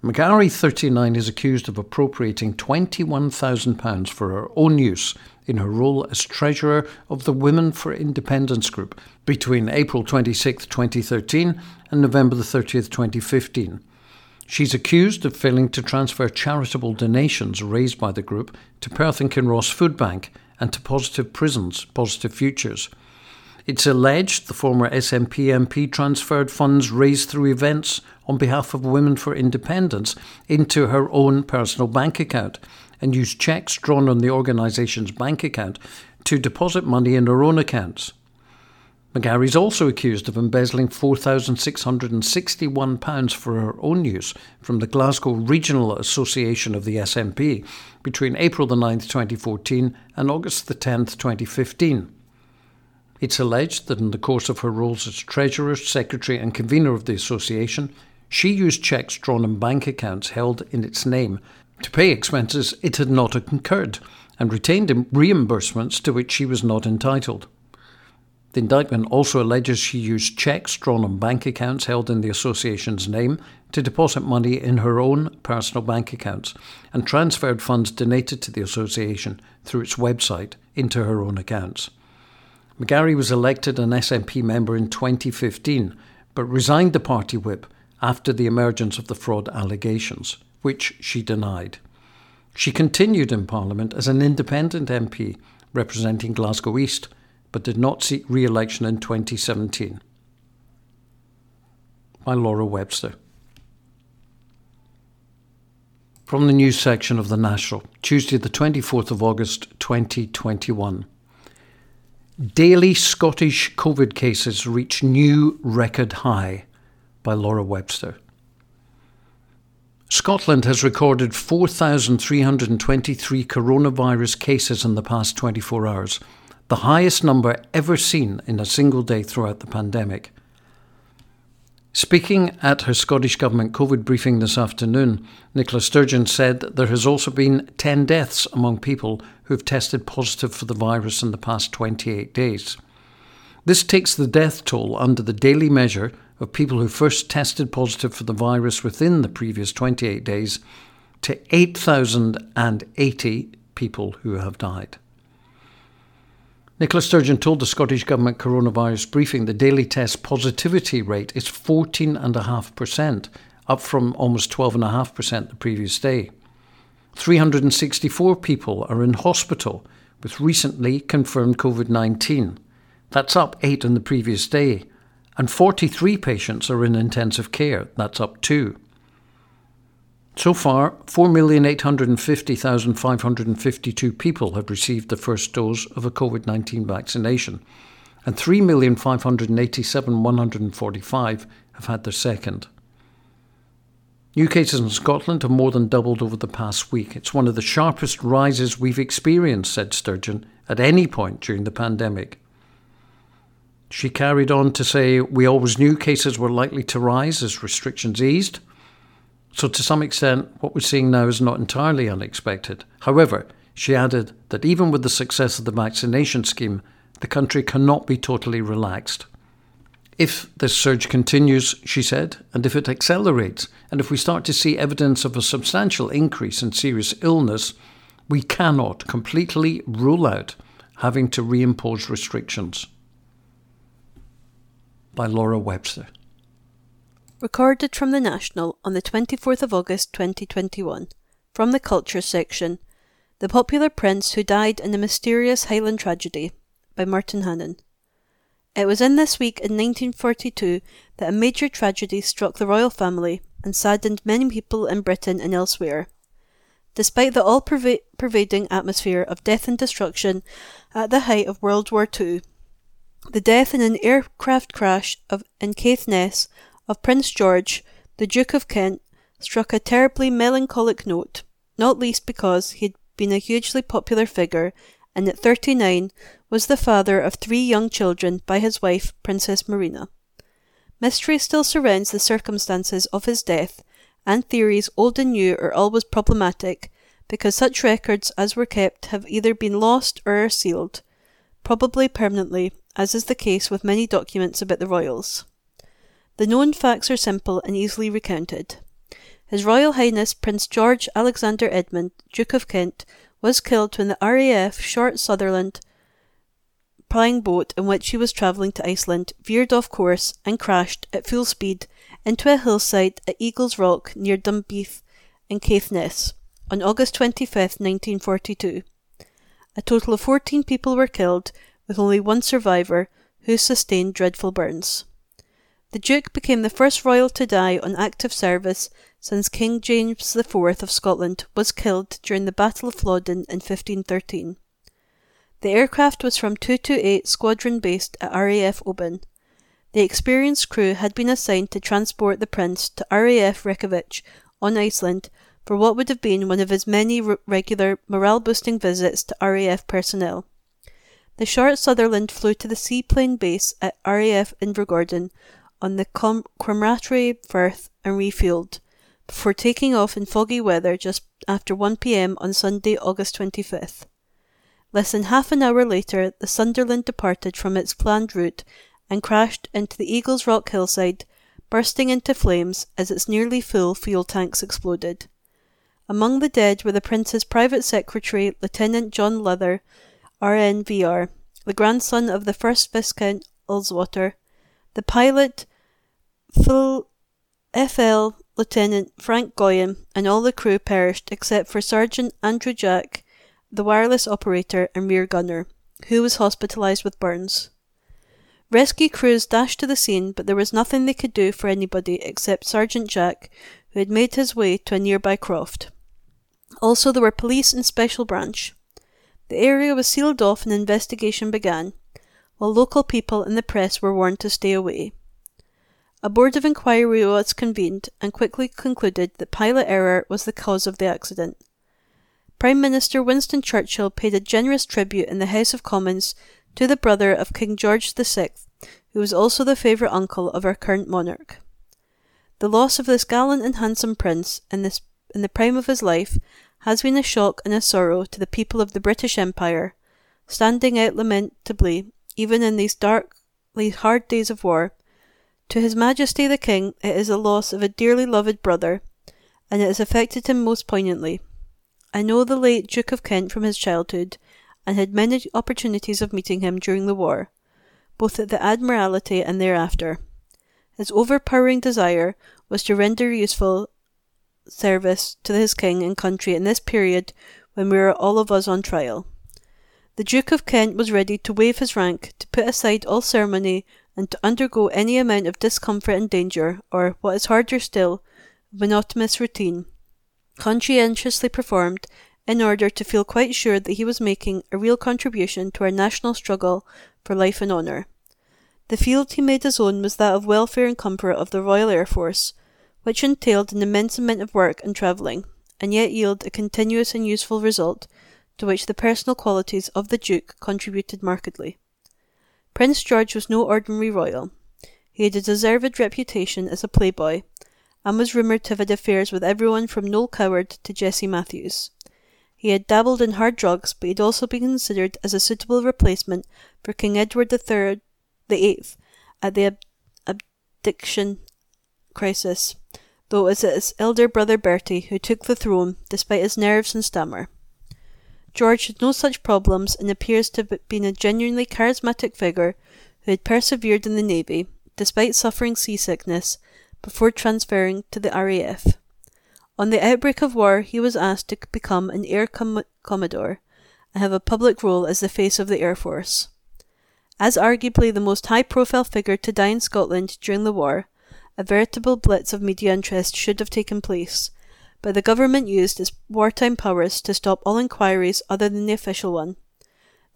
McGarry, 39, is accused of appropriating £21,000 for her own use in her role as treasurer of the Women for Independence group between April 26, 2013 and November 30, 2015. She's accused of failing to transfer charitable donations raised by the group to Perth and Kinross Food Bank and to Positive Prisons, Positive Futures. It's alleged the former SNP MP transferred funds raised through events on behalf of Women for Independence into her own personal bank account and used cheques drawn on the organisation's bank account to deposit money in her own accounts. McGarry is also accused of embezzling £4,661 for her own use from the Glasgow Regional Association of the SNP between April 9, 2014 and August 10, 2015. It's alleged that in the course of her roles as Treasurer, Secretary, and Convener of the Association, she used cheques drawn on bank accounts held in its name to pay expenses it had not incurred and retained reimbursements to which she was not entitled. The indictment also alleges she used cheques drawn on bank accounts held in the association's name to deposit money in her own personal bank accounts and transferred funds donated to the association through its website into her own accounts. McGarry was elected an SNP member in 2015, but resigned the party whip after the emergence of the fraud allegations, which she denied. She continued in Parliament as an independent MP representing Glasgow East, but did not seek re election in 2017. By Laura Webster. From the news section of The National, Tuesday, the 24th of August 2021. Daily Scottish COVID cases reach new record high by Laura Webster. Scotland has recorded 4,323 coronavirus cases in the past 24 hours, the highest number ever seen in a single day throughout the pandemic. Speaking at her Scottish Government COVID briefing this afternoon, Nicola Sturgeon said there has also been 10 deaths among people who have tested positive for the virus in the past 28 days. This takes the death toll under the daily measure of people who first tested positive for the virus within the previous 28 days to 8,080 people who have died. Nicola Sturgeon told the Scottish Government coronavirus briefing the daily test positivity rate is 14.5%, up from almost 12.5% the previous day. 364 people are in hospital with recently confirmed COVID 19. That's up 8 on the previous day. And 43 patients are in intensive care. That's up 2. So far, 4,850,552 people have received the first dose of a COVID 19 vaccination, and 3,587,145 have had their second. New cases in Scotland have more than doubled over the past week. It's one of the sharpest rises we've experienced, said Sturgeon, at any point during the pandemic. She carried on to say, We always knew cases were likely to rise as restrictions eased. So, to some extent, what we're seeing now is not entirely unexpected. However, she added that even with the success of the vaccination scheme, the country cannot be totally relaxed. If this surge continues, she said, and if it accelerates, and if we start to see evidence of a substantial increase in serious illness, we cannot completely rule out having to reimpose restrictions. By Laura Webster. Recorded from the National on the 24th of August 2021. From the Culture section. The Popular Prince Who Died in the Mysterious Highland Tragedy by Martin Hannan. It was in this week in 1942 that a major tragedy struck the royal family and saddened many people in Britain and elsewhere. Despite the all pervading atmosphere of death and destruction at the height of World War II, the death in an aircraft crash of, in Caithness of Prince George, the Duke of Kent, struck a terribly melancholic note, not least because he had been a hugely popular figure and at 39 was the father of three young children by his wife, Princess Marina. Mystery still surrounds the circumstances of his death, and theories old and new are always problematic because such records as were kept have either been lost or are sealed, probably permanently, as is the case with many documents about the royals. The known facts are simple and easily recounted. His Royal Highness Prince George Alexander Edmund, Duke of Kent, was killed when the RAF Short Sunderland flying boat in which he was travelling to Iceland veered off course and crashed at full speed into a hillside at Eagles Rock near Dunbeath in Caithness on August 25, 1942. A total of 14 people were killed, with only one survivor who sustained dreadful burns. The Duke became the first royal to die on active service since King James IV of Scotland was killed during the Battle of Flodden in 1513. The aircraft was from 228 Squadron based at RAF Oban. The experienced crew had been assigned to transport the Prince to RAF Reykjavik on Iceland for what would have been one of his many regular morale boosting visits to RAF personnel. The Short Sunderland flew to the seaplane base at RAF Invergordon on the Com- Firth and refueled, before taking off in foggy weather just after 1 pm on Sunday, August 25th. Less than half an hour later, the Sunderland departed from its planned route and crashed into the Eagles Rock hillside, bursting into flames as its nearly full fuel tanks exploded. Among the dead were the Prince's private secretary, Lieutenant John Leather, RNVR, the grandson of the first Viscount Ullswater, the pilot, Full FL Lieutenant Frank Goyen and all the crew perished except for Sergeant Andrew Jack, the wireless operator and rear gunner, who was hospitalised with burns. Rescue crews dashed to the scene, but there was nothing they could do for anybody except Sergeant Jack, who had made his way to a nearby croft. Also, there were police and special branch. The area was sealed off and investigation began, while local people and the press were warned to stay away. A board of inquiry was convened and quickly concluded that pilot error was the cause of the accident. Prime Minister Winston Churchill paid a generous tribute in the House of Commons to the brother of King George VI, who was also the favourite uncle of our current monarch. The loss of this gallant and handsome prince in, this, in the prime of his life has been a shock and a sorrow to the people of the British Empire, standing out lamentably even in these dark hard days of war. To His Majesty the King, it is the loss of a dearly loved brother, and it has affected him most poignantly. I know the late Duke of Kent from his childhood, and had many opportunities of meeting him during the war, both at the Admiralty and thereafter. His overpowering desire was to render useful service to his king and country in this period when we were all of us on trial. The Duke of Kent was ready to waive his rank, to put aside all ceremony, and to undergo any amount of discomfort and danger, or, what is harder still, monotonous routine, conscientiously performed in order to feel quite sure that he was making a real contribution to our national struggle for life and honour. The field he made his own was that of welfare and comfort of the Royal Air Force, which entailed an immense amount of work and travelling, and yet yielded a continuous and useful result, to which the personal qualities of the Duke contributed markedly. Prince George was no ordinary royal. He had a deserved reputation as a playboy, and was rumoured to have had affairs with everyone from Noel Coward to Jessie Matthews. He had dabbled in hard drugs, but he had also been considered as a suitable replacement for King Edward III, the Eighth at the ab- abdiction crisis, though it was his elder brother Bertie who took the throne despite his nerves and stammer. George had no such problems and appears to have been a genuinely charismatic figure who had persevered in the Navy, despite suffering seasickness, before transferring to the RAF. On the outbreak of war, he was asked to become an Air Com- Commodore and have a public role as the face of the Air Force. As arguably the most high profile figure to die in Scotland during the war, a veritable blitz of media interest should have taken place, but the government used its wartime powers to stop all inquiries other than the official one.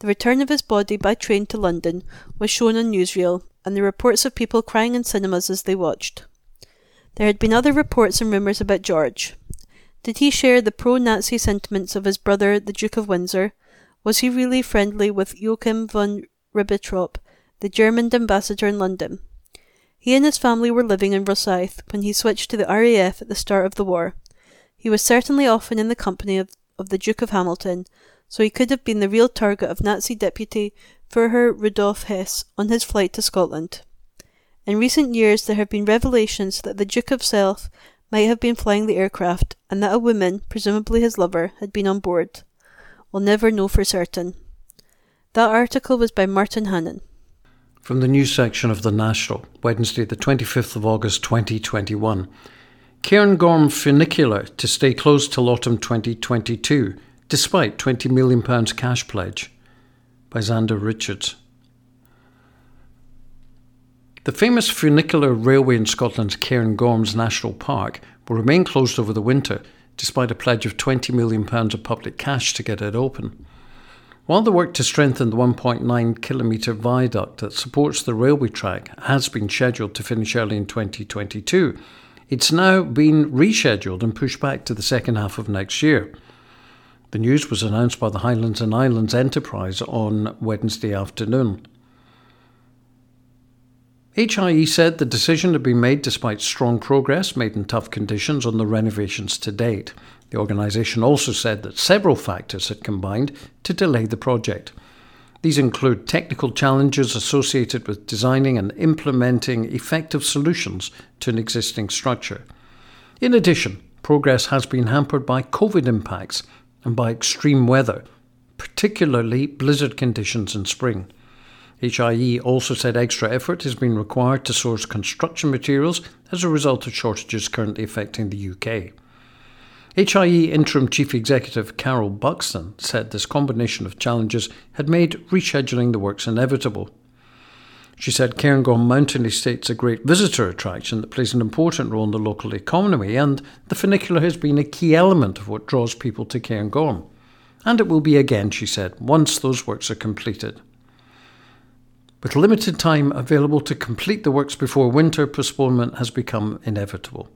The return of his body by train to London was shown on newsreel, and the reports of people crying in cinemas as they watched. There had been other reports and rumours about George. Did he share the pro Nazi sentiments of his brother, the Duke of Windsor? Was he really friendly with Joachim von Ribbentrop, the German ambassador in London. He and his family were living in Rosyth when he switched to the RAF at the start of the war. He was certainly often in the company of, of the Duke of Hamilton, so he could have been the real target of Nazi deputy Führer Rudolf Hess on his flight to Scotland. In recent years, there have been revelations that the Duke himself might have been flying the aircraft and that a woman, presumably his lover, had been on board. We'll never know for certain. That article was by Martin Hannan. From the news section of The National, Wednesday, the 25th of August 2021. Cairngorm funicular to stay closed till autumn 2022, despite £20 million cash pledge. By Xander Richards. The famous funicular railway in Scotland's Cairngorms National Park will remain closed over the winter, despite a pledge of £20 million of public cash to get it open. While the work to strengthen the 1.9 kilometre viaduct that supports the railway track has been scheduled to finish early in 2022, it's now been rescheduled and pushed back to the second half of next year. The news was announced by the Highlands and Islands Enterprise on Wednesday afternoon. HIE said the decision had been made despite strong progress made in tough conditions on the renovations to date. The organisation also said that several factors had combined to delay the project. These include technical challenges associated with designing and implementing effective solutions to an existing structure. In addition, progress has been hampered by COVID impacts and by extreme weather, particularly blizzard conditions in spring. HIE also said extra effort has been required to source construction materials as a result of shortages currently affecting the UK. HIE Interim Chief Executive Carol Buxton said this combination of challenges had made rescheduling the works inevitable. She said Cairngorm Mountain Estate's a great visitor attraction that plays an important role in the local economy, and the funicular has been a key element of what draws people to Cairngorm. And it will be again, she said, once those works are completed. With limited time available to complete the works before winter, postponement has become inevitable.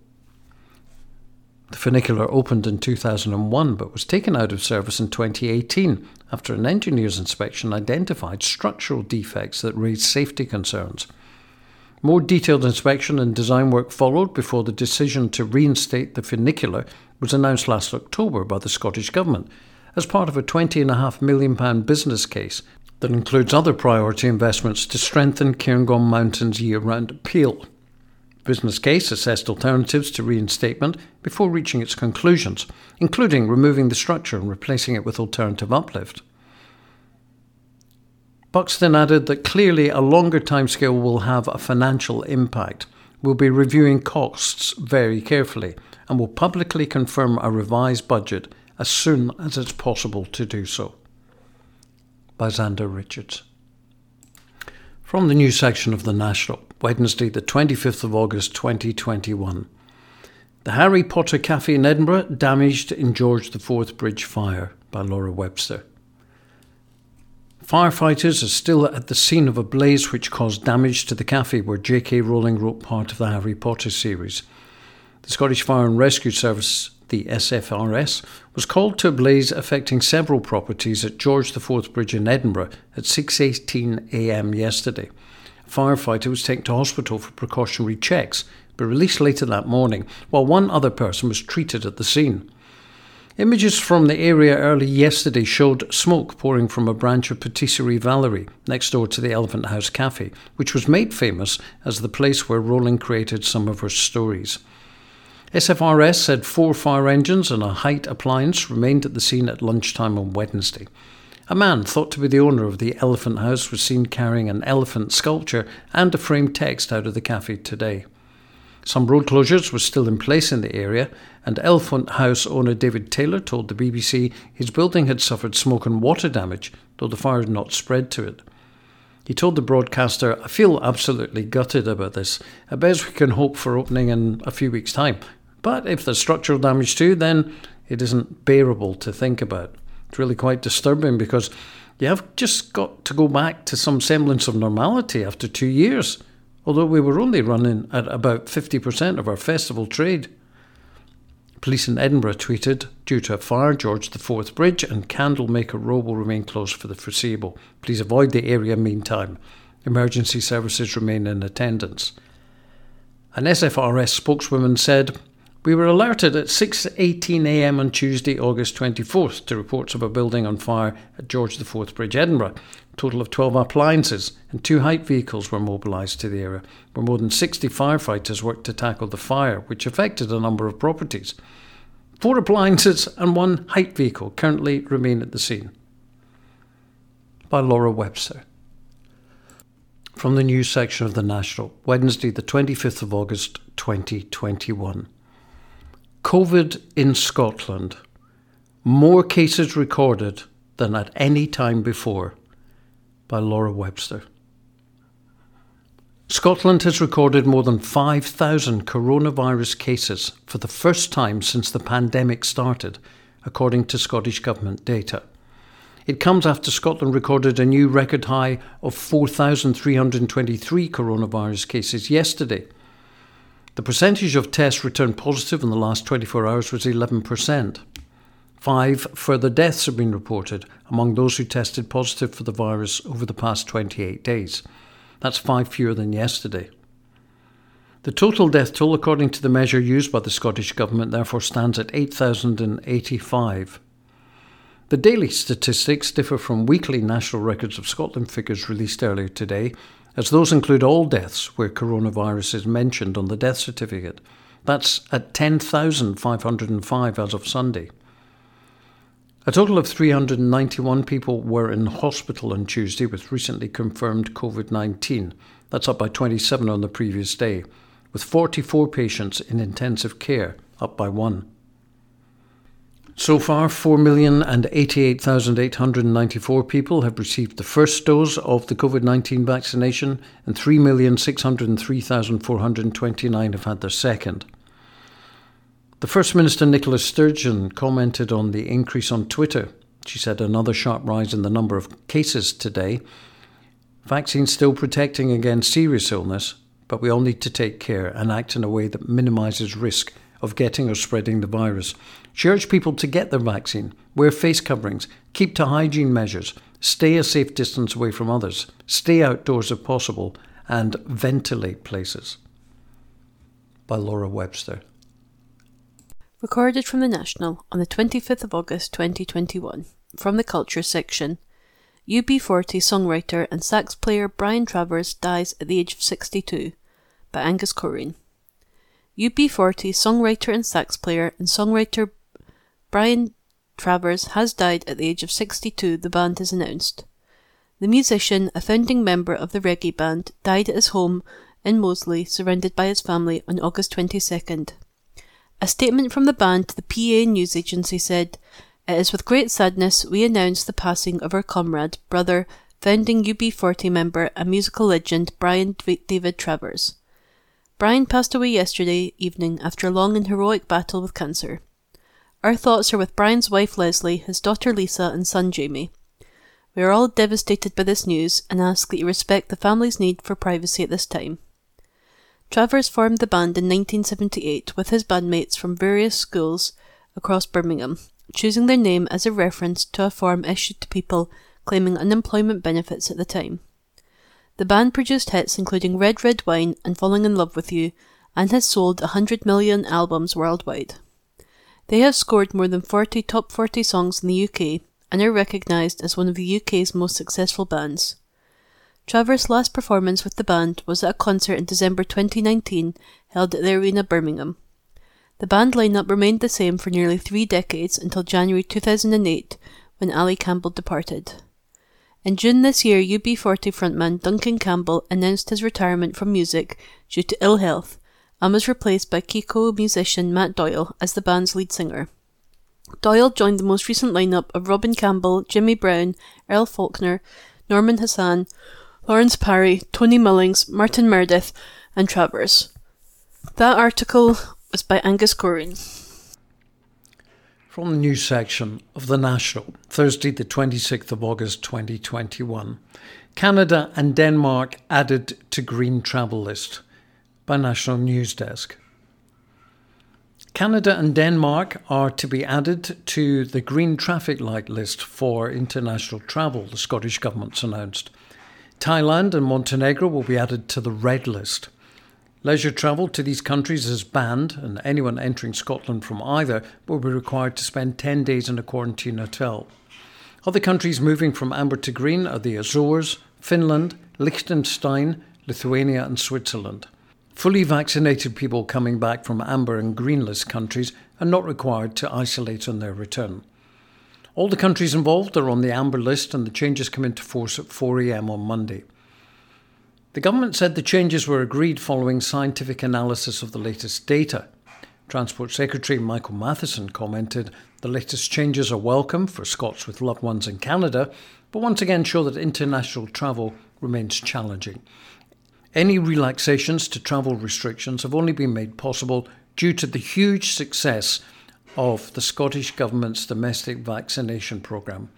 The funicular opened in 2001 but was taken out of service in 2018 after an engineer's inspection identified structural defects that raised safety concerns. More detailed inspection and design work followed before the decision to reinstate the funicular was announced last October by the Scottish Government as part of a £20.5 million business case that includes other priority investments to strengthen Cairngorm Mountain's year round appeal. Business case assessed alternatives to reinstatement before reaching its conclusions, including removing the structure and replacing it with alternative uplift. Buxton added that clearly a longer timescale will have a financial impact. We'll be reviewing costs very carefully and will publicly confirm a revised budget as soon as it's possible to do so. By Xander Richards. From the news section of The National, Wednesday, the 25th of August 2021. The Harry Potter Cafe in Edinburgh damaged in George IV Bridge fire by Laura Webster. Firefighters are still at the scene of a blaze which caused damage to the cafe where J.K. Rowling wrote part of the Harry Potter series. The Scottish Fire and Rescue Service, the SFRS, was called to a blaze affecting several properties at George IV Bridge in Edinburgh at 6:18 a.m. yesterday. Firefighter was taken to hospital for precautionary checks, but released later that morning, while one other person was treated at the scene. Images from the area early yesterday showed smoke pouring from a branch of Patisserie Valerie next door to the Elephant House Cafe, which was made famous as the place where Rowling created some of her stories. SFRS said four fire engines and a height appliance remained at the scene at lunchtime on Wednesday. A man thought to be the owner of the Elephant House was seen carrying an elephant sculpture and a framed text out of the cafe today. Some road closures were still in place in the area, and Elephant House owner David Taylor told the BBC his building had suffered smoke and water damage, though the fire had not spread to it. He told the broadcaster, I feel absolutely gutted about this. At best, we can hope for opening in a few weeks' time. But if there's structural damage too, then it isn't bearable to think about. It's really quite disturbing because you have just got to go back to some semblance of normality after two years although we were only running at about 50% of our festival trade. Police in Edinburgh tweeted, due to a fire, George IV Bridge and Candlemaker Row will remain closed for the foreseeable. Please avoid the area meantime. Emergency services remain in attendance. An SFRS spokeswoman said, we were alerted at 6:18 a.m. on Tuesday, August 24th, to reports of a building on fire at George IV Bridge, Edinburgh. A total of 12 appliances and two height vehicles were mobilised to the area, where more than 60 firefighters worked to tackle the fire, which affected a number of properties. Four appliances and one height vehicle currently remain at the scene. By Laura Webster. From the news section of The National, Wednesday, the 25th of August, 2021. COVID in Scotland. More cases recorded than at any time before. By Laura Webster. Scotland has recorded more than 5,000 coronavirus cases for the first time since the pandemic started, according to Scottish Government data. It comes after Scotland recorded a new record high of 4,323 coronavirus cases yesterday. The percentage of tests returned positive in the last 24 hours was 11%. Five further deaths have been reported among those who tested positive for the virus over the past 28 days. That's five fewer than yesterday. The total death toll, according to the measure used by the Scottish Government, therefore stands at 8,085. The daily statistics differ from weekly National Records of Scotland figures released earlier today, as those include all deaths where coronavirus is mentioned on the death certificate. That's at 10,505 as of Sunday. A total of 391 people were in hospital on Tuesday with recently confirmed COVID 19. That's up by 27 on the previous day, with 44 patients in intensive care, up by one. So far, 4,088,894 people have received the first dose of the COVID 19 vaccination, and 3,603,429 have had their second. The First Minister Nicola Sturgeon commented on the increase on Twitter. She said another sharp rise in the number of cases today. Vaccines still protecting against serious illness, but we all need to take care and act in a way that minimises risk of getting or spreading the virus. She urged people to get their vaccine, wear face coverings, keep to hygiene measures, stay a safe distance away from others, stay outdoors if possible, and ventilate places. By Laura Webster. Recorded from the National on the 25th of August 2021, from the Culture section. UB40 songwriter and sax player Brian Travers dies at the age of 62 by Angus Corrine. UB40 songwriter and sax player and songwriter Brian Travers has died at the age of 62, the band has announced. The musician, a founding member of the reggae band, died at his home in Moseley, surrounded by his family, on August 22nd. A statement from the band to the PA news agency said, It is with great sadness we announce the passing of our comrade, brother, founding UB40 member, and musical legend Brian David Travers. Brian passed away yesterday evening after a long and heroic battle with cancer. Our thoughts are with Brian's wife Leslie, his daughter Lisa, and son Jamie. We are all devastated by this news and ask that you respect the family's need for privacy at this time. Travers formed the band in 1978 with his bandmates from various schools across Birmingham, choosing their name as a reference to a form issued to people claiming unemployment benefits at the time. The band produced hits including Red Red Wine and Falling in Love with You, and has sold 100 million albums worldwide. They have scored more than 40 top 40 songs in the UK and are recognised as one of the UK's most successful bands. Travers' last performance with the band was at a concert in December 2019 held at the Arena Birmingham. The band lineup remained the same for nearly three decades until January 2008 when Ali Campbell departed. In June this year, UB40 frontman Duncan Campbell announced his retirement from music due to ill health and was replaced by Kioko musician Matt Doyle as the band's lead singer. Doyle joined the most recent lineup of Robin Campbell, Jimmy Brown, Earl Falconer, Norman Hassan, Lawrence Parry, Tony Mullings, Martin Meredith, and Travers. That article was by Angus Corrine. From the news section of The National, Thursday, the 26th of August 2021. Canada and Denmark added to Green Travel List by National News Desk. Canada and Denmark are to be added to the Green Traffic Light list for international travel, the Scottish Government's announced. Thailand and Montenegro will be added to the Red List. Leisure travel to these countries is banned, and anyone entering Scotland from either will be required to spend 10 days in a quarantine hotel. Other countries moving from amber to green are the Azores, Finland, Liechtenstein, Lithuania, and Switzerland. Fully vaccinated people coming back from amber and green list countries are not required to isolate on their return. All the countries involved are on the amber list, and the changes come into force at 4am on Monday. The government said the changes were agreed following scientific analysis of the latest data. Transport Secretary Michael Matheson commented the latest changes are welcome for Scots with loved ones in Canada, but once again show that international travel remains challenging. Any relaxations to travel restrictions have only been made possible due to the huge success of the Scottish Government's domestic vaccination programme.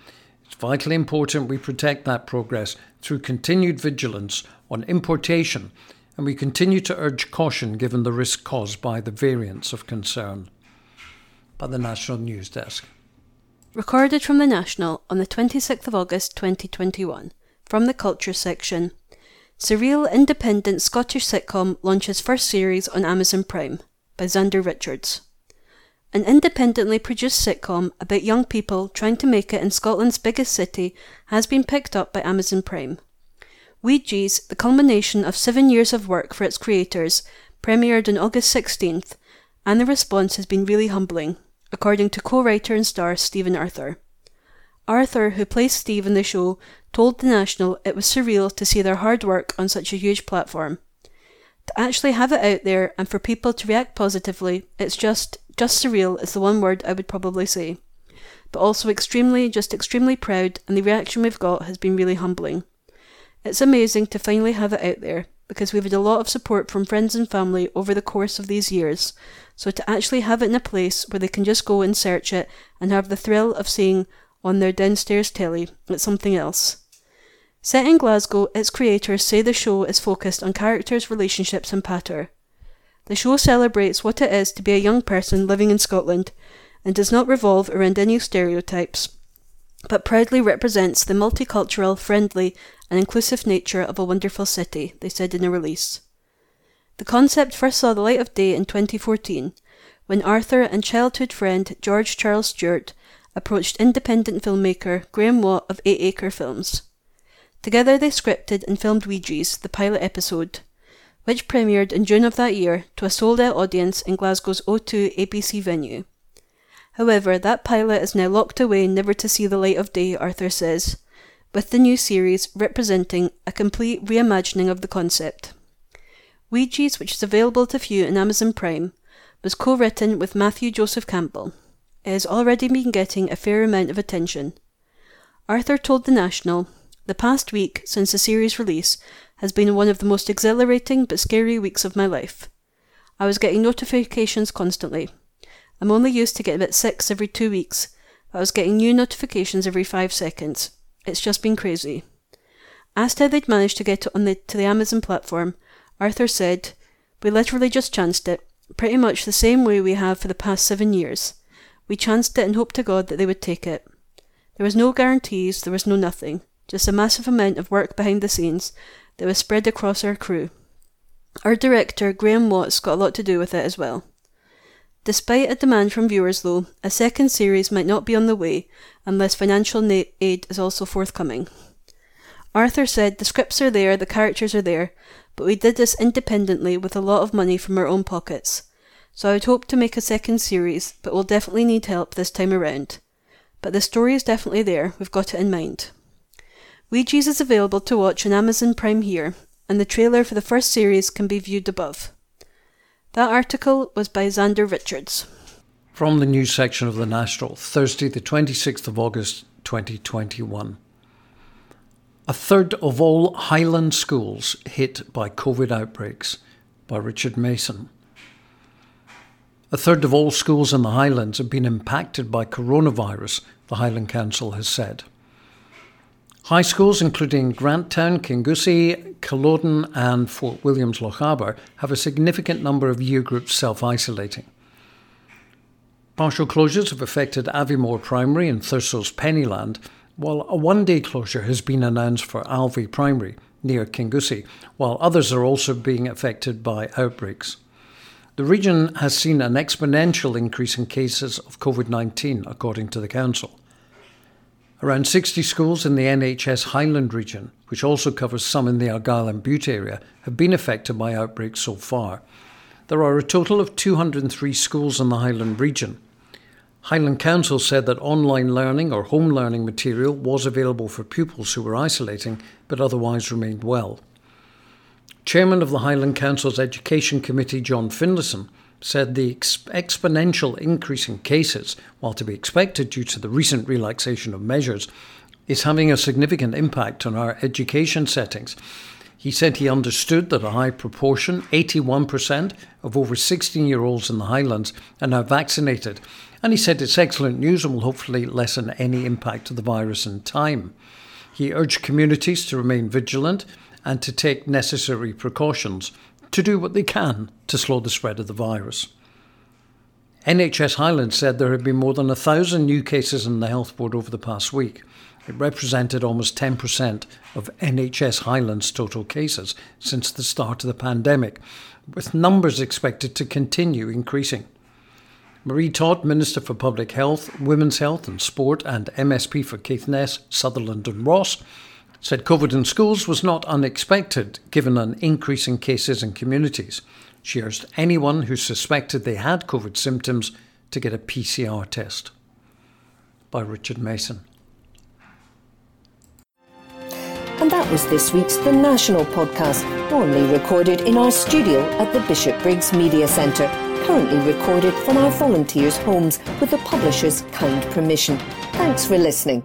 It's vitally important we protect that progress through continued vigilance on importation, and we continue to urge caution given the risk caused by the variants of concern. By the National News Desk. Recorded from the National on the 26th of August 2021, from the Culture section. Surreal independent Scottish sitcom launches first series on Amazon Prime by Xander Richards an independently produced sitcom about young people trying to make it in Scotland's biggest city, has been picked up by Amazon Prime. Weegies, the culmination of seven years of work for its creators, premiered on August 16th, and the response has been really humbling, according to co writer and star Stephen Arthur. Arthur, who plays Steve in the show, told The National it was surreal to see their hard work on such a huge platform. To actually have it out there and for people to react positively, it's just just surreal is the one word I would probably say. But also extremely, just extremely proud, and the reaction we've got has been really humbling. It's amazing to finally have it out there, because we've had a lot of support from friends and family over the course of these years, so to actually have it in a place where they can just go and search it and have the thrill of seeing on their downstairs telly, it's something else. Set in Glasgow, its creators say the show is focused on characters, relationships, and patter. The show celebrates what it is to be a young person living in Scotland and does not revolve around any stereotypes, but proudly represents the multicultural, friendly, and inclusive nature of a wonderful city, they said in a release. The concept first saw the light of day in 2014 when Arthur and childhood friend George Charles Stewart approached independent filmmaker Graham Watt of Eight Acre Films. Together they scripted and filmed Weegies, the pilot episode, which premiered in June of that year to a sold out audience in Glasgow's O2 ABC venue. However, that pilot is now locked away never to see the light of day, Arthur says, with the new series representing a complete reimagining of the concept. Weegies, which is available to view on Amazon Prime, was co written with Matthew Joseph Campbell. It has already been getting a fair amount of attention. Arthur told The National, The past week since the series release has been one of the most exhilarating but scary weeks of my life. I was getting notifications constantly. I'm only used to getting about six every two weeks, but I was getting new notifications every five seconds. It's just been crazy. Asked how they'd managed to get it on the, to the Amazon platform, Arthur said, We literally just chanced it, pretty much the same way we have for the past seven years. We chanced it and hoped to God that they would take it. There was no guarantees, there was no nothing, just a massive amount of work behind the scenes that was spread across our crew. Our director, Graham Watts, got a lot to do with it as well. Despite a demand from viewers, though, a second series might not be on the way unless financial na- aid is also forthcoming. Arthur said the scripts are there, the characters are there, but we did this independently with a lot of money from our own pockets. So I would hope to make a second series, but we'll definitely need help this time around. But the story is definitely there, we've got it in mind. Weegies is available to watch on Amazon Prime here, and the trailer for the first series can be viewed above. That article was by Xander Richards. From the news section of the National, Thursday, the 26th of August 2021. A third of all Highland schools hit by COVID outbreaks, by Richard Mason. A third of all schools in the Highlands have been impacted by coronavirus, the Highland Council has said. High schools, including Grantown, Kingussie, Culloden, and Fort Williams Lochaber, have a significant number of year groups self isolating. Partial closures have affected Aviemore Primary and Thurso's Pennyland, while a one day closure has been announced for Alvie Primary near Kingussie, while others are also being affected by outbreaks. The region has seen an exponential increase in cases of COVID 19, according to the Council. Around 60 schools in the NHS Highland region, which also covers some in the Argyll and Bute area, have been affected by outbreaks so far. There are a total of 203 schools in the Highland region, Highland Council said that online learning or home learning material was available for pupils who were isolating but otherwise remained well. Chairman of the Highland Council's Education Committee, John Finlayson, said the ex- exponential increase in cases, while to be expected due to the recent relaxation of measures, is having a significant impact on our education settings. He said he understood that a high proportion, 81%, of over 16 year olds in the Highlands are now vaccinated, and he said it's excellent news and will hopefully lessen any impact of the virus in time. He urged communities to remain vigilant and to take necessary precautions to do what they can to slow the spread of the virus. NHS Highlands said there had been more than a thousand new cases in the health board over the past week. It represented almost 10% of NHS Highlands' total cases since the start of the pandemic, with numbers expected to continue increasing. Maree Todd, Minister for Public Health, Women's Health and Sport, and MSP for Caithness, Sutherland and Ross, said COVID in schools was not unexpected given an increase in cases in communities. She urged anyone who suspected they had COVID symptoms to get a PCR test. By Richard Mason. And that was this week's The National Podcast, normally recorded in our studio at the Bishopbriggs Media Centre currently recorded from our volunteers' homes with the publisher's kind permission. Thanks for listening.